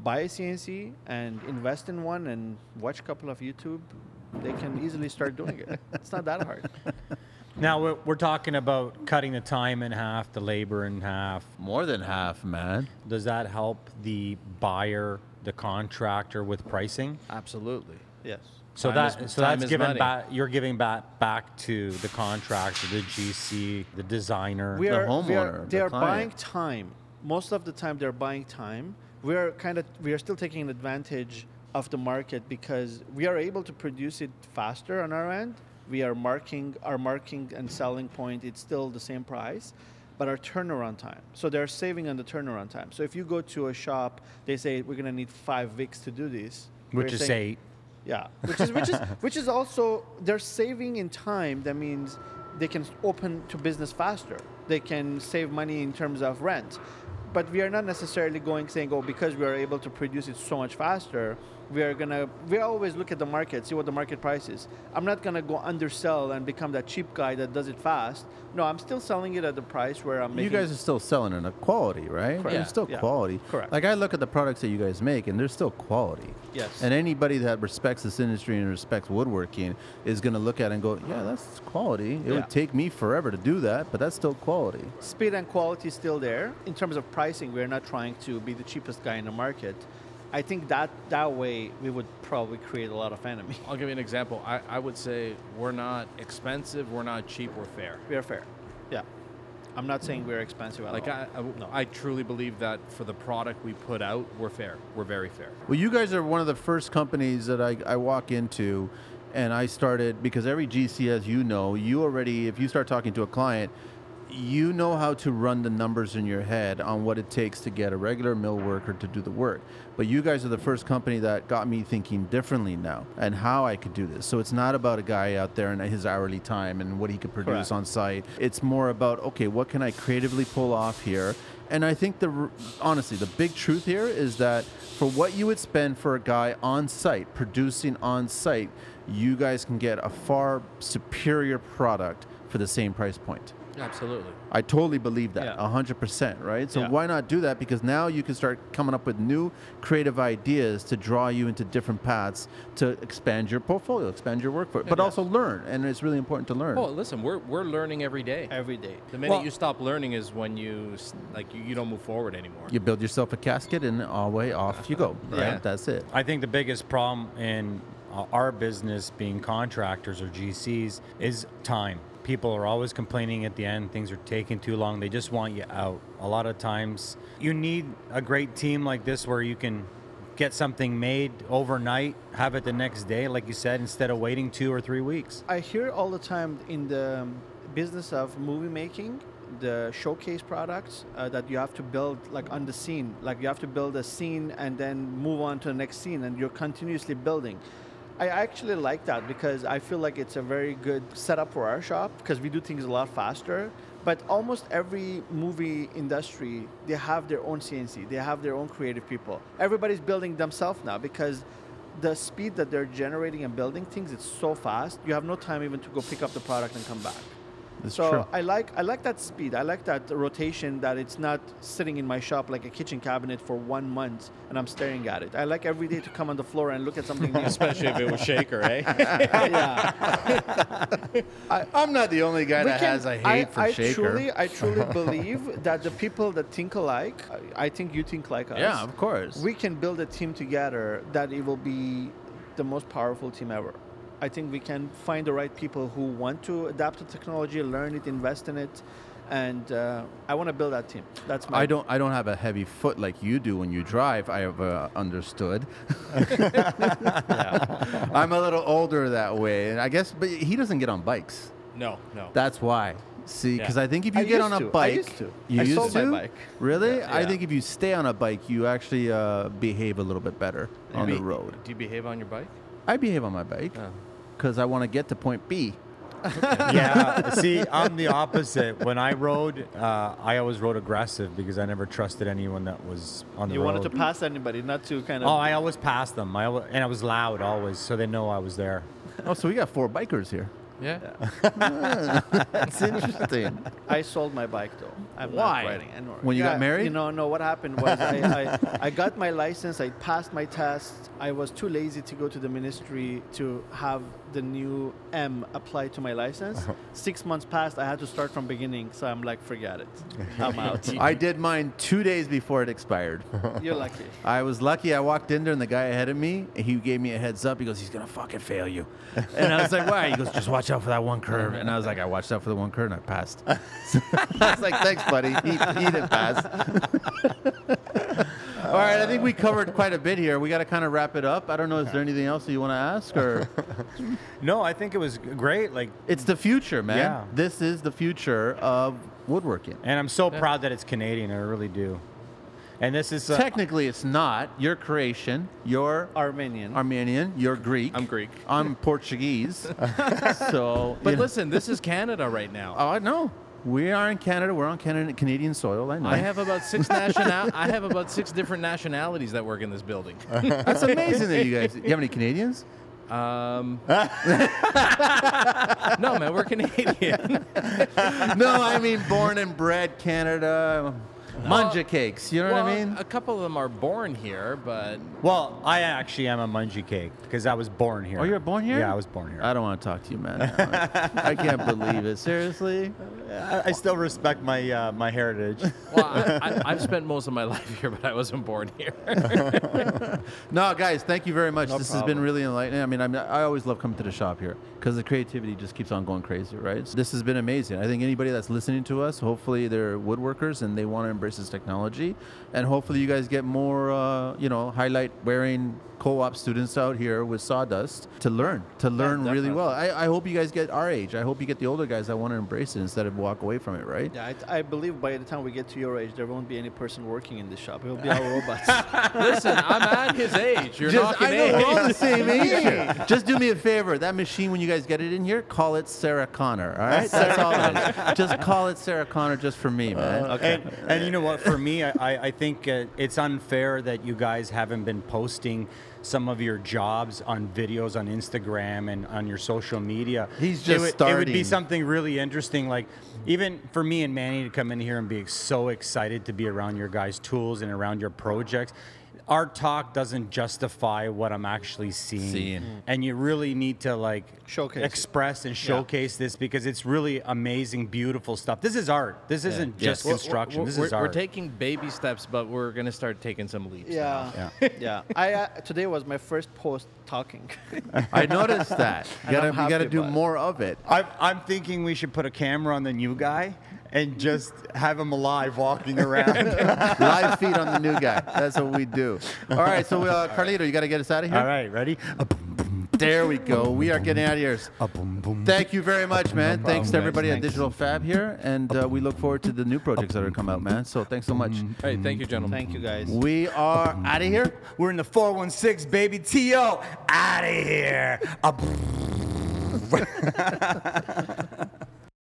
buy a CNC and invest in one and watch a couple of YouTube, they can easily start doing it. It's not that hard. (laughs) Now we're, we're talking about cutting the time in half, the labor in half. More than half, man. Does that help the buyer, the contractor with pricing? Absolutely. Yes. So Time that is- so that's is given back. You're giving back back to the contractor, the GC, the designer. we The are, we homeowner, are the they are client. buying time. Most of the time, they're buying time. We are kind of we are still taking advantage of the market because we are able to produce it faster on our end. We are marking our marking and selling point. It's still the same price, but our turnaround time. So they're saving on the turnaround time. So if you go to a shop, they say we're gonna need five weeks to do this, which is saying- eight. yeah, which is which is (laughs) which is also they're saving in time. That means they can open to business faster. They can save money in terms of rent. But we are not necessarily going saying, oh, because we are able to produce it so much faster, we are gonna. We always look at the market, see what the market price is. I'm not gonna go undersell and become that cheap guy that does it fast. No, I'm still selling it at the price where I'm You guys are still selling in a quality, right? Correct. It's still Yeah. quality. Correct. Like I look at the products that you guys make, and they're still quality. Yes. And anybody that respects this industry and respects woodworking is going to look at it and go, "Yeah, that's quality. It Yeah. would take me forever to do that, but that's still quality." speed and quality is still there. In terms of pricing, we're not trying to be the cheapest guy in the market. I think that that way we would probably create a lot of enemy. I'll give you an example. I, I would say we're not expensive, we're not cheap, we're fair. We are fair. Yeah. I'm not saying we're expensive at Like all. I, I, I truly believe that for the product we put out, we're fair. We're very fair. Well, you guys are one of the first companies that I, I walk into, and I started because every GC, as you know, you already, if you start talking to a client, you know how to run the numbers in your head on what it takes to get a regular mill worker to do the work. But you guys are the first company that got me thinking differently now and how I could do this. So it's not about a guy out there and his hourly time and what he could produce Correct. on site. It's more about, okay, what can I creatively pull off here? And I think the honestly, the big truth here is that for what you would spend for a guy on site producing on site, you guys can get a far superior product for the same price point. Absolutely. I totally believe that, Yeah. hundred percent, right? So Yeah. why not do that? Because now you can start coming up with new creative ideas to draw you into different paths to expand your portfolio, expand your work, for, but Yeah. also learn. And it's really important to learn. Oh, listen, we're, we're learning every day. Every day. The minute Well- you stop learning is when you like you, you don't move forward anymore. you build yourself a casket, and away off you go. (laughs) Right? Yeah. That's it. I think the biggest problem in uh, our business, being contractors or GCs, is time. People are always complaining at the end, things are taking too long. They just want you out. A lot of times, you need a great team like this where you can get something made overnight, have it the next day, like you said, instead of waiting two or three weeks. I hear all the time in the um, business of movie making, the showcase products uh, that you have to build like on the scene. Like you have to build a scene and then move on to the next scene, and you're continuously building. I actually like that because I feel like it's a very good setup for our shop because we do things a lot faster. But almost every movie industry, they have their own CNC, they have their own creative people. Everybody's building themselves now because the speed that they're generating and building things it's so fast you have no time even to go pick up the product and come back It's so true. I like I like that speed. I like that rotation. That it's not sitting in my shop like a kitchen cabinet for one month and I'm staring at it. I like every day to come on the floor and look at something new. Especially if it was shaker, eh? (laughs) yeah. (laughs) I'm not the only guy that can- has a hate I, for I shaker. Truly, I truly (laughs) believe that the people that think alike, I I think you think like us. yeah, of course. we can build a team together that it will be the most powerful team ever. I think we can find the right people who want to adapt to technology, learn it, invest in it, and uh, I want to build that team. That's my. I don't. I don't have a heavy foot like you do when you drive. I have uh, understood. I'm a little older that way, and I guess. But he doesn't get on bikes. no, no. That's why. See, Yeah. because I think if you I get on a to. I bike, used to. you I used sold my to? bike. Really? Yeah. I think if you stay on a bike, you actually uh, behave a little bit better on Be- the road. Do you behave on your bike? I behave on my bike Oh. Because I want to get to point B. (laughs) yeah. See, I'm the opposite. When I rode, uh, I always rode aggressive because I never trusted anyone that was on the You road. wanted to pass anybody, not to kind of. Oh, I always passed them. I alwa- and I was loud always, so they know I was there. Oh, so we got four bikers here. Yeah. (laughs) That's interesting. I sold my bike though. I'm Why? not riding anymore. When you got married? You know, no. What happened was I, I, I got my license. I passed my test. I was too lazy to go to the ministry to have the new M applied to my license. Uh-huh. Six months passed. I had to start from beginning. So I'm like, forget it. (laughs) I'm out. I did mine two days before it expired. (laughs) You're lucky. I was lucky. I walked in there, and the guy ahead of me, he gave me a heads up. He goes, "He's gonna fucking fail you," (laughs) and I was like, "Why?" He goes, "Just watch out for that one curve." And I was like, "I watched out for the one curve, and I passed." I was like, "Thanks, buddy." He, he didn't pass. All right, I think we covered quite a bit here. We got to kind of wrap it up. I don't know. Is there anything else that you want to ask, or (laughs) No, I think it was great. Like, it's the future, man. Yeah. This is the future of woodworking. and I'm so proud that it's Canadian. I really do. And this is uh, Technically, it's not your creation. You're Armenian. Armenian. You're Greek. I'm Greek. I'm Portuguese. (laughs) so, But you know- listen, this is Canada right now. oh, I know. We are in Canada. We're on Canada, Canadian soil. I know. I have about six national. I have about six different nationalities that work in this building. (laughs) That's amazing that you guys. Do You have any Canadians? Um, (laughs) no, man, we're Canadian. (laughs) no, I mean born and bred Canada. Mangiacakes. You know well, what I mean? a couple of them are born here, but well, I actually am a mangiacake because I was born here. Oh, you were born here? Yeah, I was born here. I don't want to talk to you, man. I can't believe it. Seriously? (laughs) I, I still respect my uh, my heritage. (laughs) well, I, I, I've spent most of my (laughs) life here, but I wasn't born here. No, guys, thank you very much. No this has been problem. really enlightening. I mean, I'm, I always love coming to the shop here because the creativity just keeps on going crazy, right? So this has been amazing. I think anybody that's listening to us, hopefully they're woodworkers and they want to embrace this technology, and hopefully you guys get more, uh, you know, highlight wearing co-op students out here with sawdust to learn, to learn really well. I, I hope you guys get our age. I hope you get the older guys that want to embrace it instead of walk away from it, right? Yeah, I, I believe by the time we get to your age, there won't be any person working in this shop. It will be all (laughs) robots. (laughs) Listen, I'm at his age. You're Just, knocking I know we're all the age. same (laughs) age. Just do me a favor. That machine, when you guys get it in here, call it Sarah Connor. All right, that's all. It is. Just call it Sarah Connor, just for me, man. And, and you know what? For me, I, I I think uh, it's unfair that you guys haven't been posting some of your jobs on videos on Instagram and on your social media. He's It just would, It would be something really interesting, like even for me and Manny to come in here and be so excited to be around your guys' tools and around your projects. Our talk doesn't justify what I'm actually seeing, Seeing. and you really need to like Showcase it. express and showcase this because it's really amazing, beautiful stuff. This is art. This isn't just We're- construction. We're, this we're, is art. we're taking baby steps, but we're gonna start taking some leaps. now. yeah, (laughs) yeah. I uh, today was my first post talking. (laughs) I noticed that. You gotta, you gotta do about it. more of it. I'm, I'm thinking we should put a camera on the new guy and just have him alive walking around. (laughs) Live feed on the new guy. That's what we do. All right, so uh, Carlito, you got to get us out of here. All right, ready? A boom, boom, There we go. We are getting out of here. a boom, boom. Thank you very much, man. thanks to guys. everybody at Digital Fab here, and uh, we look forward to the new projects that are coming out, man. So thanks so much. Hey, thank you, gentlemen. Thank you guys. We are out of here. We're in the 416, baby. T.O. Out of here. A boom. (laughs) (laughs)